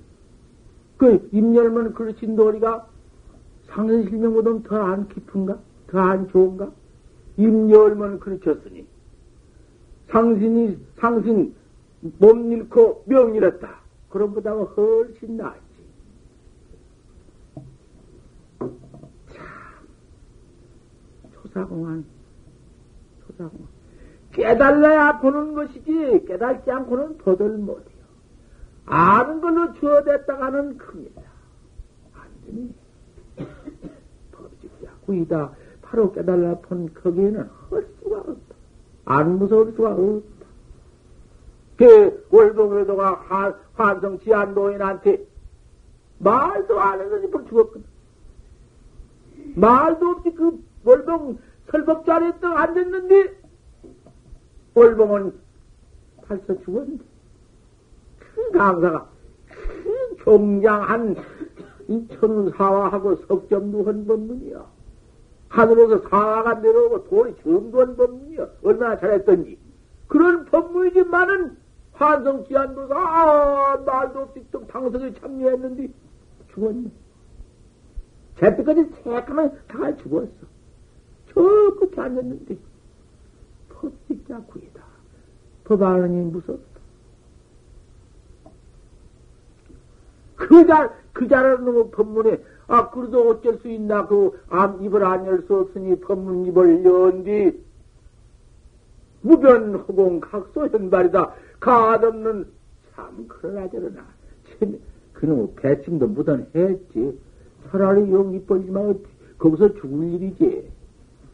그 입 열면 그르친 도리가 상승실명보다 더안 깊은가? 더 안 좋은가? 입 열면 그르쳤으니 상신이 상신 몸 잃고 명 잃었다. 그런 보다 훨씬 낫지. 참 초사공한 초사공한 깨달아야 보는 것이지 깨달지 않고는 도들 못해요. 아는 걸로 주어댔다가는 큽니다. 완전히 법칙자 구이다. 바로 깨달아 본 거기에는 할 수가 없다. 안 무서울 수가 없다. 그 월봉에도가 환성 지한 노인한테 말도 안 해서 지금 죽었거든. 말도 없이 그 월봉 설법자리 떡안 됐는데 월봉은 벌써 죽었는데 큰 강사가 큰 종장한 천사와하고 석점도 한 법문이야. 하늘에서 사화가 내려오고 돌이 점도한 법문이야. 얼마나 잘했던지. 그런 법문이지만은 환성지안도사, 아, 말도 없이 또 방석에 참여했는데 죽었네. 제때까지 새까만 다 죽었어. 저 끝에 앉았는데, 법직자 구이다. 법안이 무섭다. 그 잘, 그 법문에, 아, 그래도 어쩔 수 있나, 그, 암, 입을 안 열 수 없으니 법문 입을 연디, 무변 허공 각소 현발이다. 가없는 참 그러나 저러나 그놈 배칭도 묻어했지. 차라리 용 입 벌지만 거기서 죽을 일이지.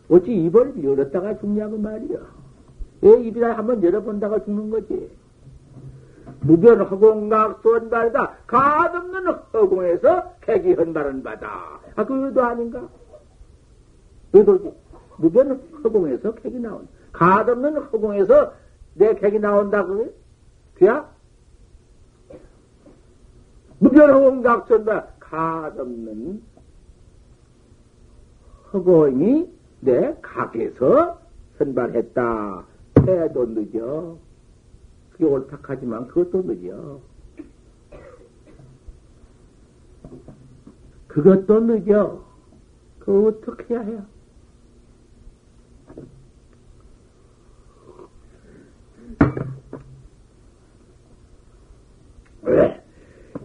어찌 입을 열었다가 죽냐고 말이야. 왜 입이라 한번 열어본다가 죽는 거지 무변 허공각 소원발이다 가없는 허공에서 객이 헌발은 바다 아 그것도 아닌가 왜도지 무변 허공에서 객이 나온 가없는 허공에서 내 객이 나온다고 그야? 무변허공각전다 가없는 허공이 내 각에서 선발했다. 해도 늦어. 그게 옳다하지만 그것도 늦어. 그것도 늦어. 그 어떻게 해야 해요?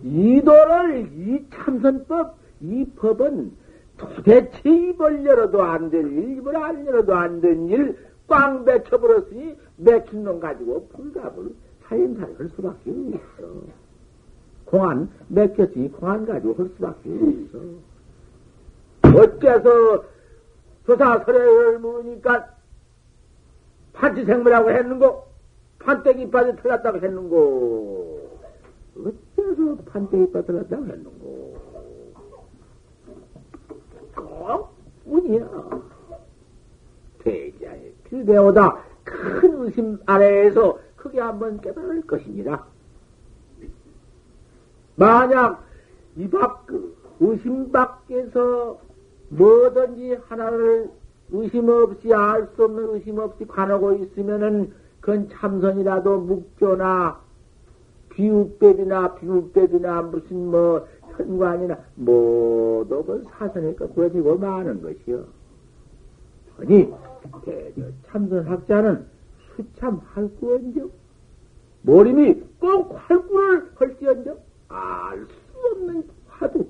이도를, 이 참선법, 이 법은 도대체 입을 열어도 안 될 일, 입을 안 열어도 안 된 일, 꽝 맥혀버렸으니 맥힌 놈 가지고 불갑을 사임사이 할 수밖에 없어. 공안 맥혔으니 공안 가지고 할 수밖에 없어. 어째서 조사설에 물으니까 판치생물하고 했는고, 판때기 빠져 틀렸다고 했는고, 어째서 판때기 빠뜨렸다고 했는고? 꼭 운이야. 대자의 필배오다 큰 의심 아래에서 크게 한번 깨달을 것입니다. 만약 이 밖, 그 의심 밖에서 뭐든지 하나를 의심 없이 알 수 없는 의심 없이 관하고 있으면은 그건 참선이라도 묵조나 비우법이나 비우법이나 무슨 뭐 현관이나 모두 그 사선에 거꾸러지고 마는 것이요. 아니 참선학자는 수참 할구언정 머리미 꼭 활구를 할지언정 알 수 없는 화두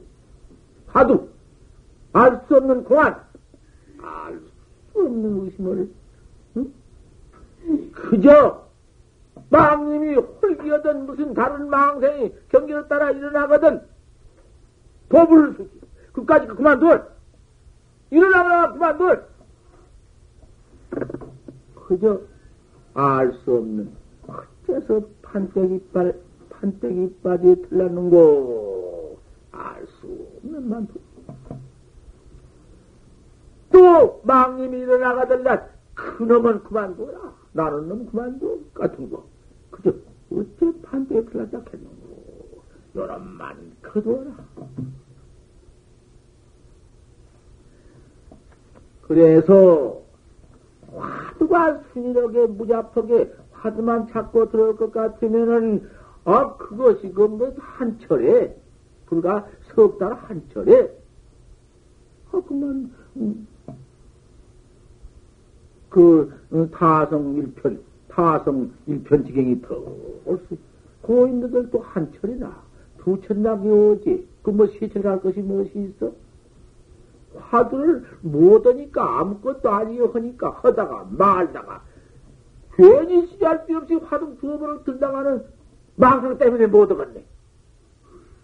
화두 알 수 없는 공안 알 수 없는 의심을 응? 그저 망님이 홀기하든 무슨 다른 망생이 경계를 따라 일어나거든 법을 쓰지. 그까지 그만둘. 일어나거나 그만둘. 그저 알 수 없는 어째서 판때기빨 판때기빨이 틀렸는고 알 수 없는 만큼. 또 망님이 일어나가들라 그놈은 그만둬라. 나는 놈 그만둬 같은 거. 그저 어째 판때기 틀렸다 했는고 요놈만 거둬라. 그래서 화두가 순이하게 무잡하게 화두만 찾고 들어올 것 같으면은 아 그것이 그뭐 한 철에? 불과 석 달 한 철에? 아 그만 음, 그 어, 타성 일편 타성 일편 지경이 더올수 고인들 또 한철이나 두천낙이 오지. 그 뭐 시철할 것이 무엇이 있어? 화두를 못하니까 아무것도 아니요 하니까 하다가 말다가 괜히 시잘데없이 화두 두어 번을 들다가는 망상 때문에 못 얻었네.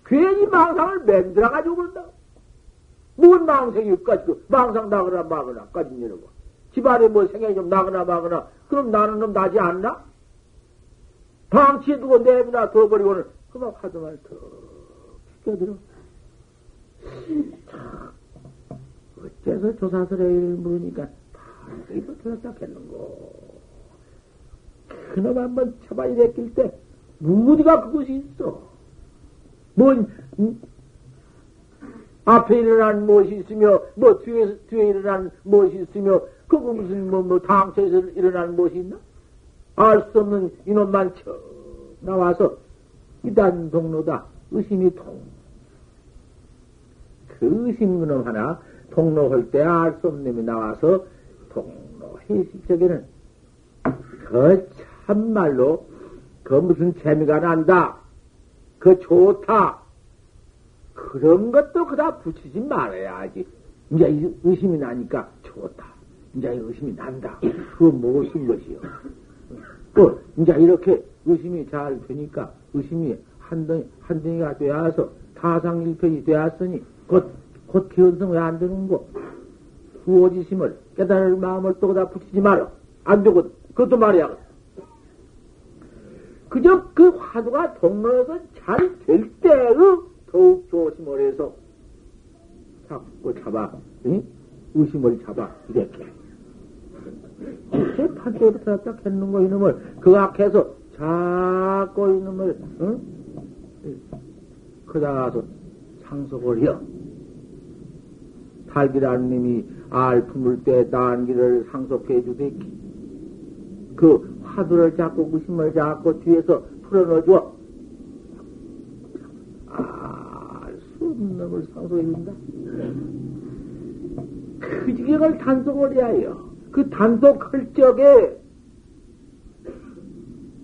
괜히 망상을 만들어가지고 그런다. 뭔 망상이 까지고 망상 나거나 마거나 까지 이러고 집안에 뭐 생각이 좀 나거나 마거나 그럼 나는 좀 나지 않나? 방치해 두고 내비나 둬버리고는 그만 화두만 턱 시켜들어. 어째서 조사설에 물으니까 반드시 버텨놨다 했는고. 그놈 한번 처발이 됐길 때, 무디가 그것이 있어. 뭔, 음? 앞에 일어난 무엇이 있으며, 뭐 뒤에, 뒤에 일어난 무엇이 있으며, 그거 무슨, 뭐, 뭐, 당초에서 일어난 무엇이 있나? 알 수 없는 이놈만 쳐 나와서, 이단 동로다. 의심이 통. 그 의심 그놈 하나, 통로할 때 알 수 없는 놈이 나와서 통로 회식적에는 그 참말로 그 무슨 재미가 난다. 그 좋다. 그런 것도 그다 붙이지 말아야지. 이제 의심이 나니까 좋다. 이제 의심이 난다. 그거 무슨 것이요? 또, 이제 이렇게 의심이 잘 되니까 의심이 한 덩이, 한 덩이가 되어서 타상일편이 되었으니 곧, 곧 기원성 왜 안 되는 거? 수호지심을 깨달을 마음을 또 그다 붙이지 말아. 안 되거든. 그것도 말이야. 그저 그 화두가 동로에서 잘 될 때의 더욱 조심을 해서 자꾸 잡아, 응? 의심을 잡아, 이렇게. 이렇게 판때부터 딱 했는 거, 이놈을, 그 앞에서 자꾸 이놈을, 응? 그다가서 상속을 해. 탈기라는 님이 알 품을 때 난기를 상속해 주듯이 그 화두를 잡고 무심을 잡고 뒤에서 풀어넣어줘. 아, 수 없는 놈을 상속해 준다. 그 지경을 단속을 해야 해요. 그 단속할 적에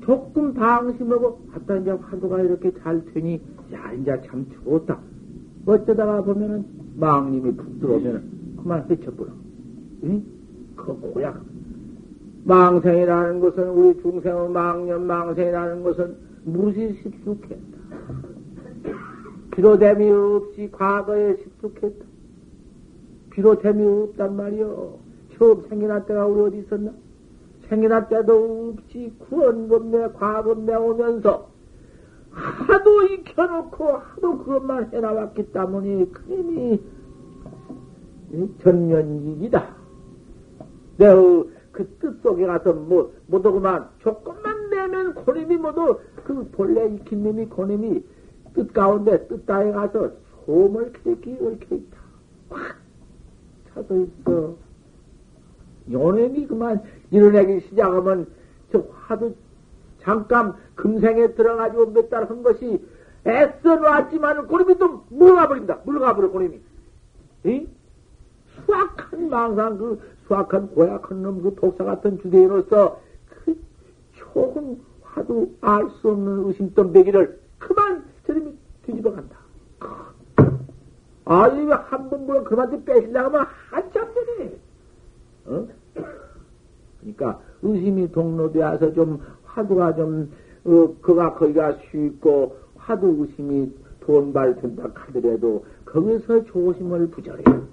조금 방심하고, 아따, 이제 화두가 이렇게 잘 되니, 야, 이제 참 좋다. 어쩌다가 보면은, 망님이 푹 들어오면은, 그만 헤쳐버려. 응? 그 고약. 망생이라는 것은 우리 중생의 망년 망생이라는 것은 무시 십숙했다. 비로됨이 없이 과거에 십숙했다. 비로됨이 없단 말이요. 처음 생겨날 때가 우리 어디 있었나? 생겨날 때도 없이 구원검내 과검내 오면서 하도 익혀놓고 하도 그것만 해나왔기 때문에 그님이 전면직이다. 내가 그뜻 속에 가서 뭐, 못하고만 조금만 내면 고님이 모두 그 본래 익힌 놈이 고님이 뜻 가운데 뜻 따에 가서 소음을 그렇게 얽혀 있다. 확 차서 있어. 요놈이 그만 일어나기 시작하면 저 화도 잠깐 금생에 들어가지고 몇 달 한 것이 애써 놨지만 고님이 또 물어가버린다. 물어가버려 고님이. 이? 수악한 망상 그 수악한 고약한 놈, 그 독사 같은 주대인으로서 그 조금 화도 알 수 없는 의심덤배기를 그만 저놈이 뒤집어 간다. 아, 이거 한번 물어 그만 좀 빼시려고 하면 한참 전에. 어? 그러니까 의심이 동로되어서 좀 화두가 좀, 어, 그가 거기가 쉽고 화두 의심이 돈발 된다 하더라도 거기서 조심을 부절해요.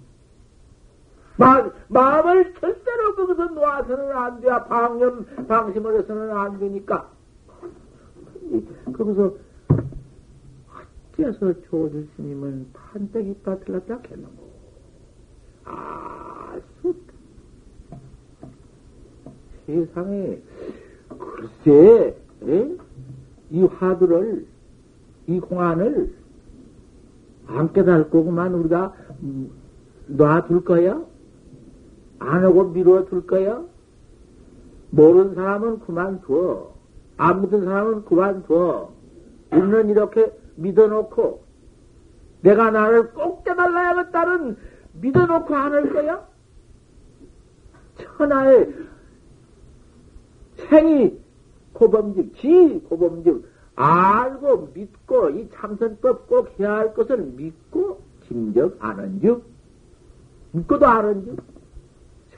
마, 마음을 절대로 거기서 놓아서는 안 돼. 방념, 방심을 해서는 안 되니까. 거기서 어째서 조주 스님은 판때기 빠틀렀다 했는고. 아, 수 세상에, 글쎄, 에? 이 화두를, 이 공안을 안 깨달을 거구만 우리가 놔둘 거야? 안 하고 미뤄둘 거야? 모르는 사람은 그만둬. 안 믿은 사람은 그만둬. 우리는 이렇게 믿어놓고, 내가 나를 꼭 깨달아야겠다는 믿어놓고 안 할 거야? 천하의 생이 고범직, 지 고범직, 알고 믿고 이 참선법 꼭 해야 할 것을 믿고 짐적 아는즉 믿고도 아는즉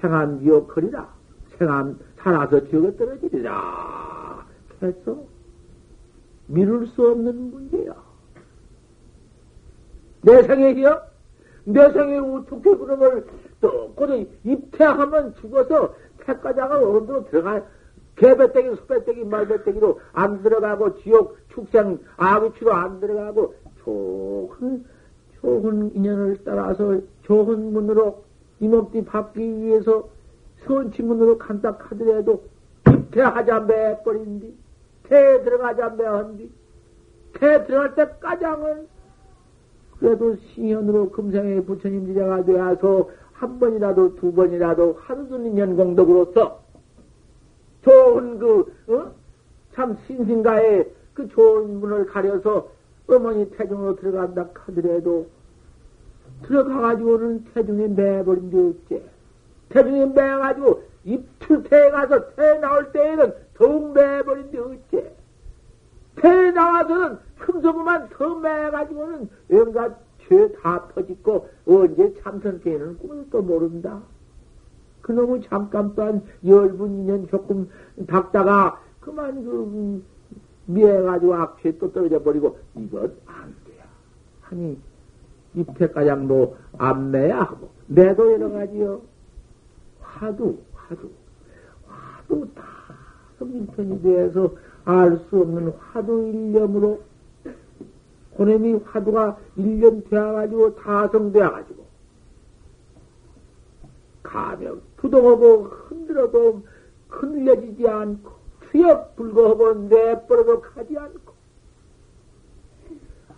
생암 지옥 거리라 생암 살아서 지옥에 떨어지리라 해서 미룰 수 없는 문제야. 내 생애이요? 내 생에 어떻게 그놈을 또, 그래, 입퇴하면 죽어서 태가자가 어른으로 들어가, 개배때기, 소배때기, 말배때기로 안 들어가고, 지옥, 축생, 아구치로 안 들어가고, 좋은, 좋은 인연을 따라서 좋은 문으로 이몸띠 받기 위해서 선치 문으로 간다 하더라도 입퇴하자 매버린디, 태 들어가자 매한디, 태 들어갈 때까장은 그래도 신현으로 금생에 부처님 지자가 되어서 한 번이라도 두 번이라도 하루든 연공덕으로서 좋은 그, 어? 참 신신가에 그 좋은 문을 가려서 어머니 태중으로 들어간다 하더라도 들어가가지고는 태중에 매버린 게 없지. 태중에 매가지고 입출태에 가서 태 나올 때에는 더욱 매버린 게 없지. 태에 나와서는 흠소구만 더 매가지고는 온갖 죄다 퍼짓고 언제 참선되는 꿈을 또 모른다. 그놈의 잠깐 또한 열분 인연 조금 닦다가 그만 그 미해가지고 악취에 또 떨어져 버리고 이것 안 돼야. 하니 입태가장도 안 매야 하고 매도 여러 가지요. 화두, 화두, 화두 다 성인편이 돼서 알 수 없는 화두 일념으로 고놈이 화두가 1년 되어가지고 다성되어가지고 가면 부동하고 흔들어도 흔들려지지 않고 투역 불거하고 내버려도 가지 않고.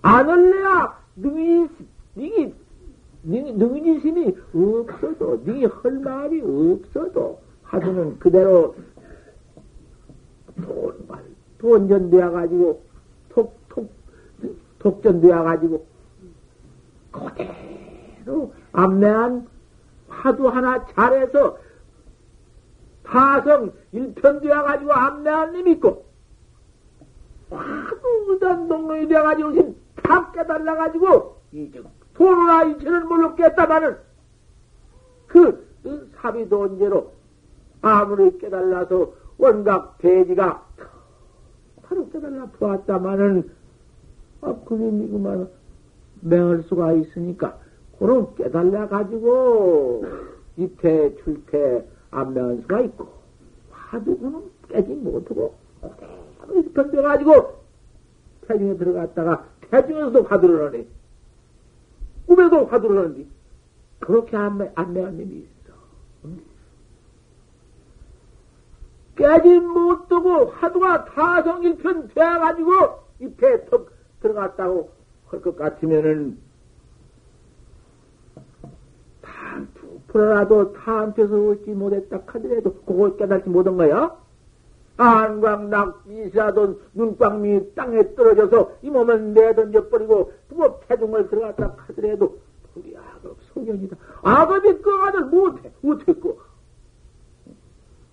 안 할래야 능이 능이 능지심이 없어도 능이 할 말이 없어도 하두는 그대로 돈만 돈전되어 가지고 톡톡 독전되어 가지고 그대로 암매한 화두 하나 잘해서 타성 일편되어 가지고 암매한 님 있고 화두 무단 동로이 되어 가지고 지금 다 깨달아 가지고 이제 도로나 이체는 물론 깼다마는 그, 그 사비도 언제로 아무리 깨달아서 원각 대지가 바로 깨달아 보았다마는 아, 그놈이 그만 맹할 수가 있으니까, 그런 깨달아 가지고, 입퇴, 출퇴, 안 맹할 수가 있고, 화두고는 깨지 못하고, 그대로 입편돼 가지고, 태중에 들어갔다가, 태중에서도 화두를 하네. 꿈에도 화두를 하는데, 그렇게 안, 매, 안 매한 놈이 있어. 깨지 못하고, 화두가 타성일편 돼가지고, 입에 턱 들어갔다고 할 것 같으면은 프로라도 타한테서 얻지 못했다 하더라도 그걸 깨닫지 못한 거야? 안광낙 이사돈 눈광미 땅에 떨어져서 이 몸을 내던져버리고 부업 태중을 들어갔다 하더라도 우리 악업 소견이다. 악업이 그 아들 못해. 어떻게 끄?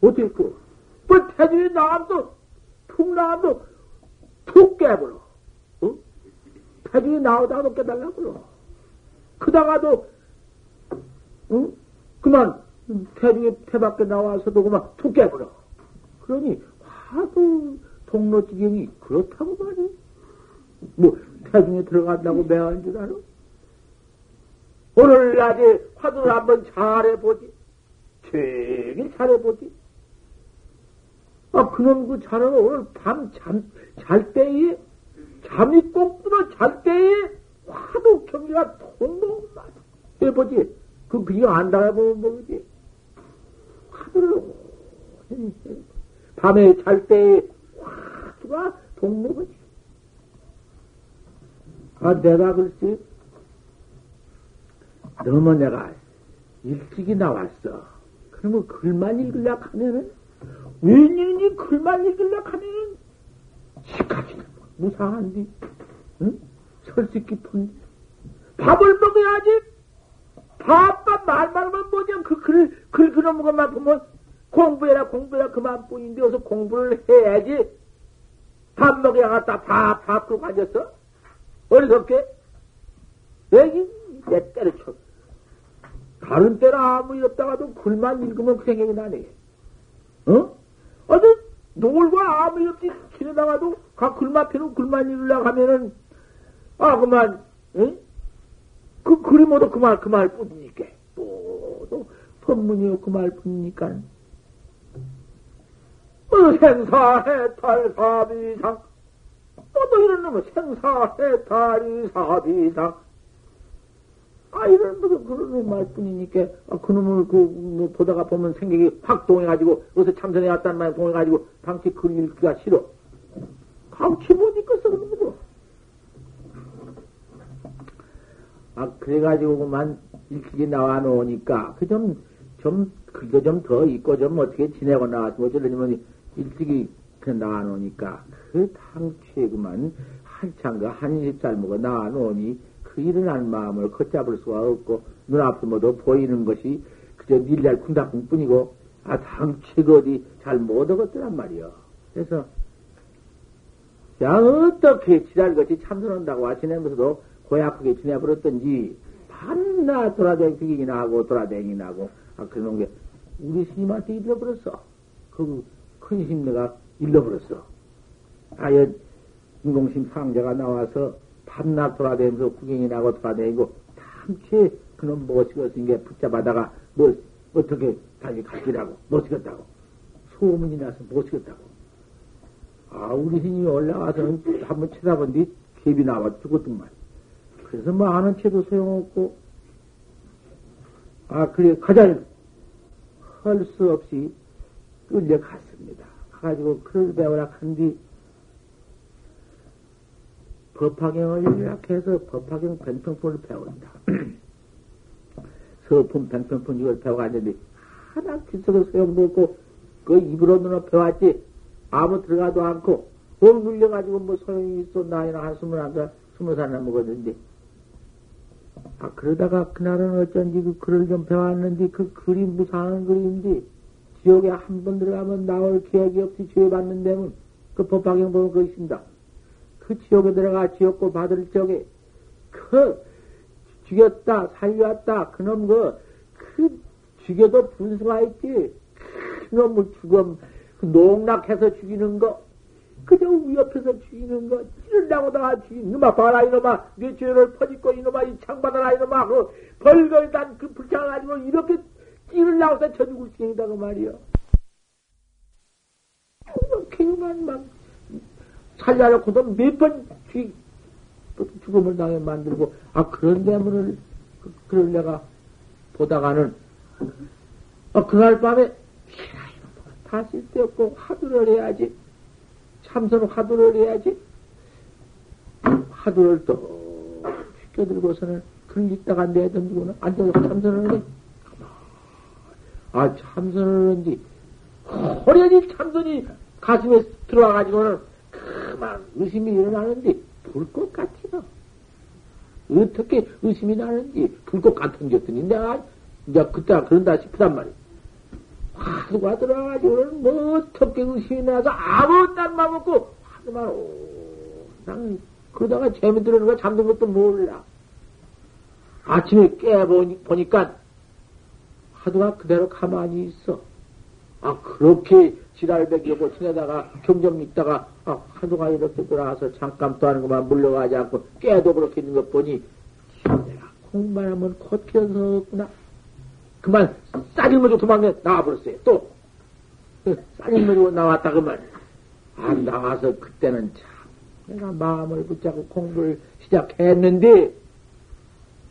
어떻게 끄? 그 태중이 나감도 툭 나감도 툭 깨버려. 태중이 나오다가도 깨달라고요. 그다가도, 응? 그만, 태중이 태 밖에 나와서도 그만 툭 깨버려. 그러니, 화두 동로지경이 그렇다고 말이. 뭐, 태중에 들어간다고 매한 줄 알아? 오늘 낮에 화두를 한번 잘해보지. 되게 잘해보지. 아, 그놈 그 자는 오늘 밤 잠, 잘 때에 잠이 꼭 들어 잘 때에 화도 경기가 통통 해보지. 그 비가 안 닿아보면 모르지. 화두를 밤에 잘 때에 화두가 동네거지. 아, 내가 글쎄, 너무 내가 일찍이 나왔어. 그러면 글만 읽으려 하면은 웬일인지 글만 읽으려 하면 시까지는 무상한디, 응? 설득 깊은 밥을 먹어야지. 밥과 말만 하면 뭐냐. 그 글, 글 그런 것만 보면 공부해라, 공부해라 그만뿐인데 어서 공부를 해야지. 밥 먹어야 갔다 밥, 밥 그러고 앉았어? 어리석게? 여기 내 때려쳐. 다른 때는 아무 일 없다가도 글만 읽으면 그 생각이 나네. 어? 아주 놀고 아무 일 없이 지내다가도 각 글만 펴는 글만 읽으려고 하면은 아 그만 응? 그 글이 모두 그말 그 말 뿐이니까. 모두 법문이요 그 말 뿐이니까. 어, 생사해 탈사비상. 또 이런 놈은 생사해 탈이사비상. 아, 이런, 무슨, 그런 말뿐이니까, 아, 그놈을, 그, 뭐, 보다가 보면 생각이 확 동해가지고, 어디서 참선해 왔단 말이야, 동해가지고, 당시 글 읽기가 싫어. 강치 못 읽겠어, 그런 거. 아, 그래가지고, 그만, 읽기 나와 놓으니까, 그 좀, 좀, 그거 좀더 읽고, 좀 어떻게 지내고 나왔으면, 어쩌려면, 일찍이, 그 나와 놓으니까, 그 당치에 그만, 한참 그 한십 살 먹어 나와 놓으니, 그 일어난 마음을 걷잡을 수가 없고 눈앞에 모두 보이는 것이 그저 밀날 쿵닥쿵 뿐이고 아 당치가 어디 잘 못 얻었더란 말이요. 그래서 야 어떻게 지랄같이 참선한다고 아시면서도 고약하게 지내버렸던지 반나 돌아다니기나 하고 돌아다니기나 하고 아 그런 게 우리 스님한테 잃어버렸어. 그큰 힘내가 잃어버렸어. 아여 인공심 상자가 나와서 밤낮 돌아다니면서 구경이 나고 돌아다니고 탐치 그놈 못시겠으니까 붙잡아다가 뭐 어떻게 다시 가시라고 못시겠다고 소문이 나서 못시겠다고 아 우리 신이 올라가서는 한번 쳐다본 뒤 갭이 나와 죽었더만 그래서 뭐 아는 채도 소용없고. 아 그래 가자 할 수 없이 끌려갔습니다. 가가지고 그를 배우라 한뒤 법화경을 요약해서 법화경 뱅평폰을 배운다. 서품 뱅평폰 이걸 배워갔는데 하나 기석을 소용도 없고 그 입으로 눈으로 배웠지. 아무 들어가도 않고 뭘 물려가지고 뭐 소용이 있어. 나이나 한숨을 안가 스무 살이나 먹었는데 아 그러다가 그날은 어쩐지 그 글을 좀 배웠는데 그 글이 무상한 글인데 지옥에 한 번 들어가면 나올 기억이 없이 죄받는 데는 그 법화경 보면 그거 있습니다. 그 지옥에 들어가 지옥고 받을 적에 그 죽였다 살렸다 그놈 그, 그 죽여도 분수가 있지 그놈을 죽음 그 농락해서 죽이는 거 그저 위협해서 죽이는 거 찌른다고다가 죽인 이놈아 봐라 이놈아. 네 죄를 퍼짓고 이놈아 이 창받아라 이놈아. 그 벌거리 단그 불창을 가지고 이렇게 해서 저 죽을 생이다 그 말이요. 이렇게만 막 살려놓고도 몇번 죽음을 당해 만들고, 아, 그런 대문을, 그, 그걸 내가 보다가는, 아, 그날 밤에, 다 쓸데없고, 화두를 해야지. 참선을 화두를 해야지. 화두를 또, 휘겨들고서는, 글 읽다가 내던지고는 앉아서 참선을 해. 아, 참선을 하는지, 호련히 참선이 가슴에 들어와가지고는, 그만 의심이 일어나는데 불꽃 같이요. 어떻게 의심이 나는지 불꽃 같은 것더니 내가 이제 그때 그런다 싶단 말이야. 화두가 들어가지고는 뭐 어떻게 의심이 나서 아무 딴맘 없고 화두만 오난 그러다가 재미 들어는 거 잠든 것도 몰라. 아침에 깨보니까 화두가 그대로 가만히 있어. 아, 그렇게 지랄백이고 지내다가 경점 있다가 아, 하루가 이렇게 돌아와서 잠깐 또 하는 것만 물러가지 않고 깨도 그렇게 있는 것 보니 내가 공만 하면 곧 키워서구나. 그만 머리고 도망가 나와버렸어요. 또 싸질 머리고 나왔다 그만. 아 나와서 그때는 참 내가 마음을 붙잡고 공부를 시작했는데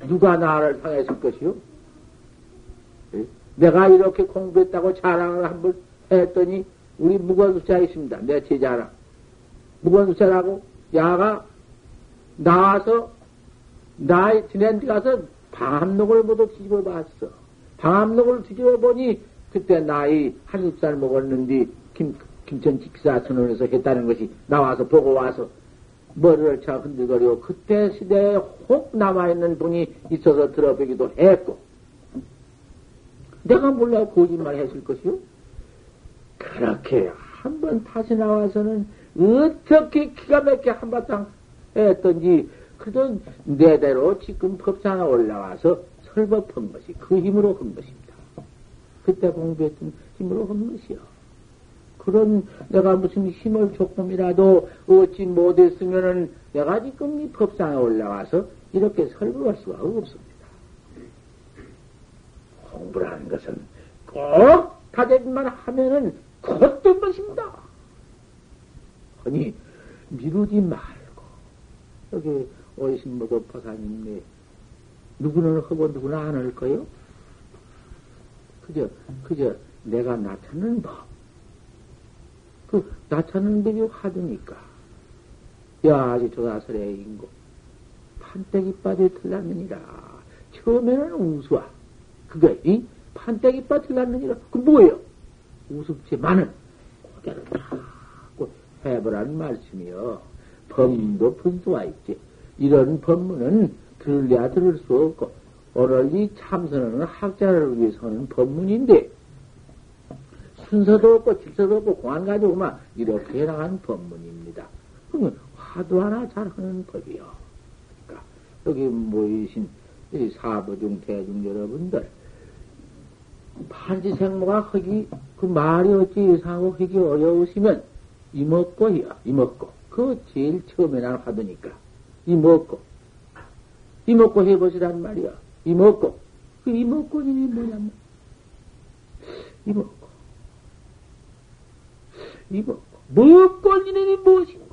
누가 나를 상했을 것이요? 내가 이렇게 공부했다고 자랑을 한 번 했더니 우리 무관수차 있습니다. 내 제자 하나. 무관수차라고 야가 나와서 나의 지낸 데 가서 방암록을 모두 뒤집어 봤어. 방암록을 뒤집어 보니 그때 나이 한십살 먹었는데 김, 김천 직사 선언에서 했다는 것이 나와서 보고 와서 머리를 차 흔들거리고 그때 시대에 혹 남아있는 분이 있어서 들어보기도 했고 내가 몰라 거짓말 했을 것이요? 그렇게 한 번 다시 나와서는 어떻게 기가 막히게 한바탕 했던지 그던 내대로 지금 법상에 올라와서 설법한 것이 그 힘으로 한 것입니다. 그때 공부했던 힘으로 한 것이요. 그런 내가 무슨 힘을 조금이라도 얻지 못했으면은 내가 지금 이 법상에 올라와서 이렇게 설법할 수가 없습니다. 공부라는 것은 꼭 다짐만 하면은 곧된 것입니다. 아니 미루지 말고 여기 오신 모고 보사님네 누구는 하고 누구는 안 할 거요? 그저 그저 내가 나타내는 법. 그 나타내는 법이 하드니까. 야, 아직 조사설의 인고. 판때기 빠져 틀렸느니라. 처음에는 우수와. 그거, 이? 판때기 빠져 틀렸느니라. 그 뭐예요? 우습지만은, 그대로 자꾸 해보라는 말씀이요. 법문도 분수와 있지. 이런 법문은 들려야 들을 수 없고, 이 참선하는 학자를 위해서는 법문인데, 순서도 없고 질서도 없고 공안 가지고만 이렇게 해나가는 법문입니다. 그러면 화두 하나 잘하는 법이요. 그러니까 여기 모이신 이 사부중 대중 여러분들 판지생모가 하기 그 말이 어찌 이상하고 하기 어려우시면 이먹고요 이먹고 그 제일 처음에 난 하드니까 이먹고 이먹고 해보시란 말이야 이먹고 그 이먹고님이 뭐냐면 이먹고 이거 먹고 이름이 무엇인가?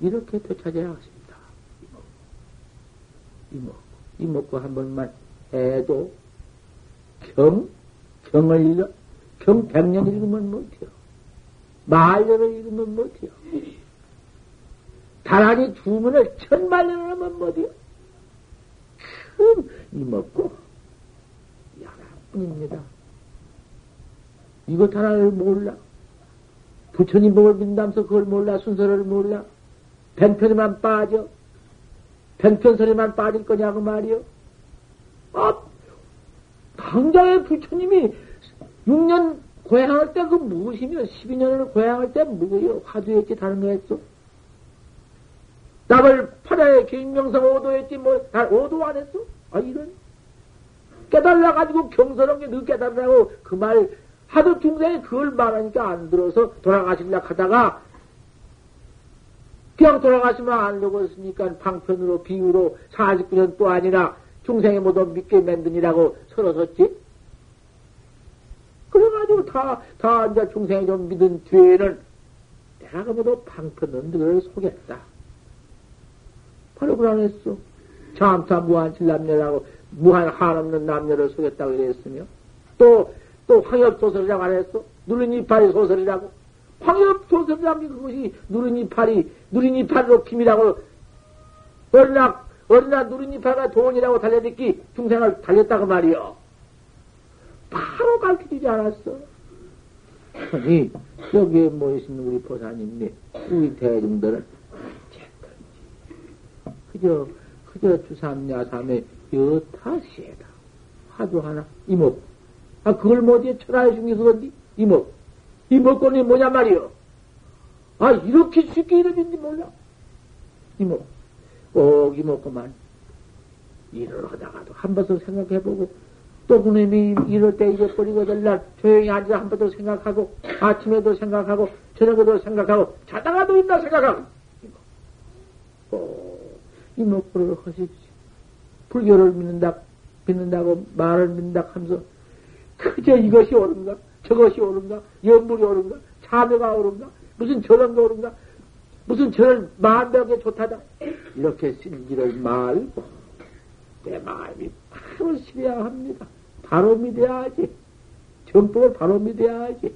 이렇게 되찾아야 하십니다. 이먹고, 이먹고 한 번만 해도 경, 경을 읽어, 경 백년 읽으면 못해요. 말년을 읽으면 못해요. 다란히 주문을 천만 년을 하면 못해요. 참, 이먹고, 하나뿐입니다. 이것 하나를 몰라. 부처님 법을 믿다면서 그걸 몰라. 순서를 몰라. 뱅편에만 빠져. 뱅편설에만 빠질 거냐고 말이요. 아, 당장에 부처님이 6년 고향할 때 그 무엇이며 12년을 고향할 때 뭐예요? 화두했지 다른 거 했어? 남을 파라에 개인명성 오도했지 뭐, 다 오도 안 했어? 아, 이런. 깨달아가지고 경선한 게너 깨달으라고 그 말 하도 중생이 그걸 말하니까 안 들어서 돌아가시려 하다가 그냥 돌아가시면 안 되고 있으니까 방편으로 비유로 49년 또 아니라 중생이 모두 믿게 만드니라고 서러섰지. 그래가지고 다, 다 이제 중생이 좀 믿은 뒤에는 내가 그 모두 방편은 너를 속였다. 바로 그러했어. 참타 무한칠 남녀라고 무한 한없는 남녀를 속였다고 그랬으며 또, 또 황엽소설이라고 안 했어? 누른 이파리 소설이라고. 황엽소설이라는 게 그것이 누른 이파리, 누른 이파리로 김이라고 어린아, 어린아 누른 이파리가 돈이라고 달려듣기 중생을 달렸다고 말이요. 바로 가르쳐주지 않았어. 아니, 여기에 모이신 우리 보사님네, 우리 대중들은 그저, 그저 주삼야 삼의 여타시에다. 화두 하나, 이목. 아, 그걸 뭐지? 천하의 중에서 그런디? 이목. 이목권이 뭐냐 말이요? 아, 이렇게 쉽게 이름인지 몰라. 이목. 꼭 이목구만. 일을 하다가도 한 번 더 생각해보고, 또 그놈이 이럴 때 잊어버리고 될날 조용히 앉아 한 번 더 생각하고, 아침에도 생각하고, 저녁에도 생각하고, 자다가도 있나 생각하고. 꼭 이목구를 하십시오. 불교를 믿는다, 믿는다고 말을 믿는다 하면서 그저 이것이 옳은가? 저것이 옳은가? 연물이 옳은가? 참여가 옳은가? 무슨 저런 거 옳은가? 무슨 저런 만벽에 좋다다? 이렇게 쓸지를 말고 내 마음이 바로 실어야 합니다. 바로 믿어야지. 전법을 바로 믿어야지.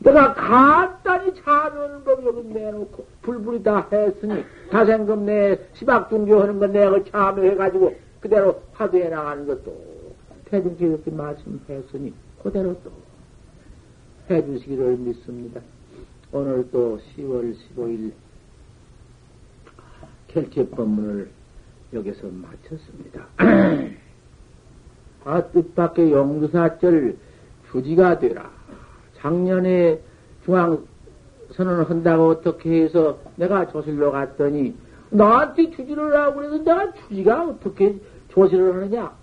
내가 간단히 법 여기 내놓고 불불이 다 했으니 다생금 내 시박중교 하는 건 내가 참여해가지고 그대로 화두해 나가는 것도 대중께 이렇게 말씀했으니 그대로 또 해주시기를 믿습니다. 오늘 또 10월 15일 결제 법문을 여기서 마쳤습니다. 아, 뜻밖의 용두사절 주지가 되라. 작년에 중앙 선언을 한다고 어떻게 해서 내가 조실로 갔더니 나한테 주지를 하고 그래서 내가 주지가 어떻게 조실을 하느냐?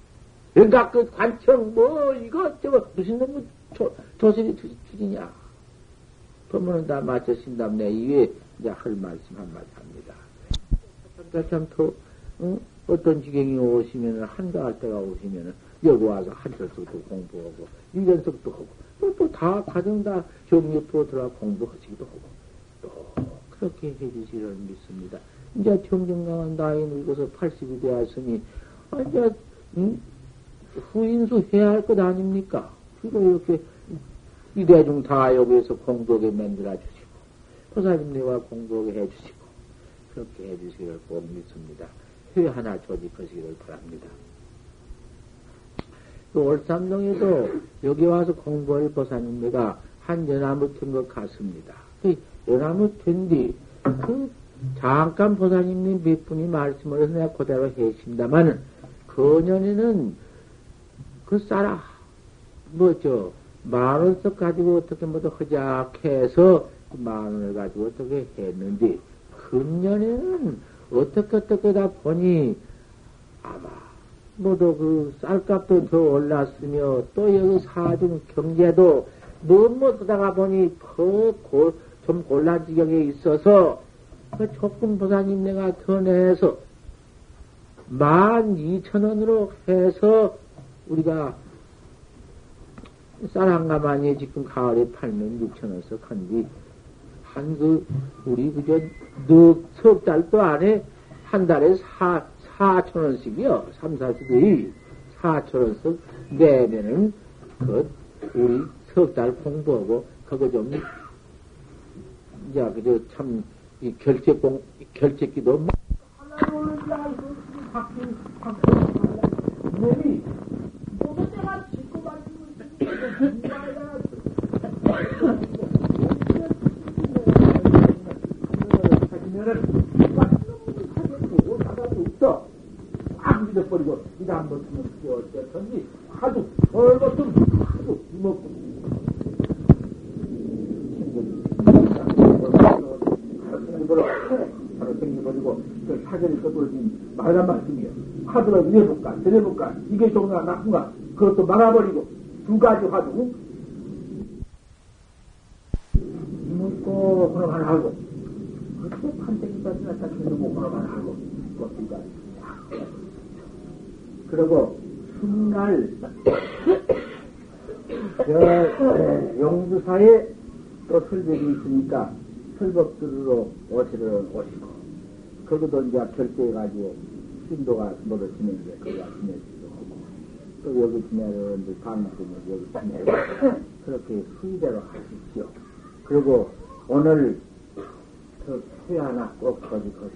그러니까 그 관청 뭐 이거 저거 무슨 조, 조실이 주지냐? 법문은 다 마쳤습니다. 내 이외에 이제 할 말씀 한마디 합니다. 참, 더, 응? 어떤 지경이 오시면은, 한가할 때가 오시면은, 여기 와서 한철석도 공부하고, 일년석도 하고, 또, 또 다, 정립으로 들어가 공부하시기도 하고, 또, 그렇게 해주시기를 믿습니다. 이제 정정강한 나이 늙어서 80이 되었으니, 아, 이제, 응? 후인수 해야 할 것 아닙니까? 그리고 이렇게, 이 대중 다 여기에서 공부하게 만들어 주시고, 보살님네와 공부하게 해 주시고, 그렇게 해 주시기를 꼭 믿습니다. 회 하나 조직하시기를 바랍니다. 또 월삼동에도 여기 와서 공부할 보살님네가 한 연나무 튼것 같습니다. 그 연나무 튼뒤, 그 잠깐 보살님네 몇 분이 말씀을 해서 내가 그대로 해신다마는, 그년에는 그 쌀아, 뭐, 저, 만 원씩 가지고 어떻게 뭐도 허작해서 만 원을 가지고 어떻게 했는지, 금년에는 어떻게 어떻게 다 보니 아마 모두 그 쌀값도 더 올랐으며 또 여기 사중 경제도 뭐뭐 쓰다가 보니 더좀 곤란 지경에 있어서 그 조금 보사님 내가 더 내서 만 이천 원으로 해서 우리가 쌀한 가마니 지금 가을에 팔면 육천 원씩 한뒤 한 그, 우리 그저 넉석 달도 안에 한 달에 사, 사천 원씩이요. 삼, 사십이 사천 원씩 내면은 그, 우리 석 달 공부하고 그거 좀, 이제 그저 참, 이 결제 공, 결제 기도 하나로 바뀐, 바뀐, 몸이, 뭐가 내가 짓고 가지고 하면은 사줬고 나가고 있어. 안 믿어버리고 이다 한번 쓰면 그게 어쨌든지 하도 얼것좀 하도 먹고 하루 생겨버리고 그 사전에 써버린 말한 말씀이에요. 하도를 이래볼까 저래볼까 이게 좋은가 나쁜가 그것도 막아버리고 두 가지 하도 먹고 그럼 하나 하고 그렇게 판때기까지 갖다 주는 거만 하고, 껍질까 그리고, 훗날, 저, 용두사에 또 설법이 있으니까, 설법들로 오시를 오시고, 거기도 이제 결제해가지고, 신도가 모두 지내는데, 거기가 지내기도 하고, 또 여기 지내는 방송을 여기 지내고, 그렇게 수의대로 하십시오. 그리고 오늘 그, 회 하나 꼭 거기 거시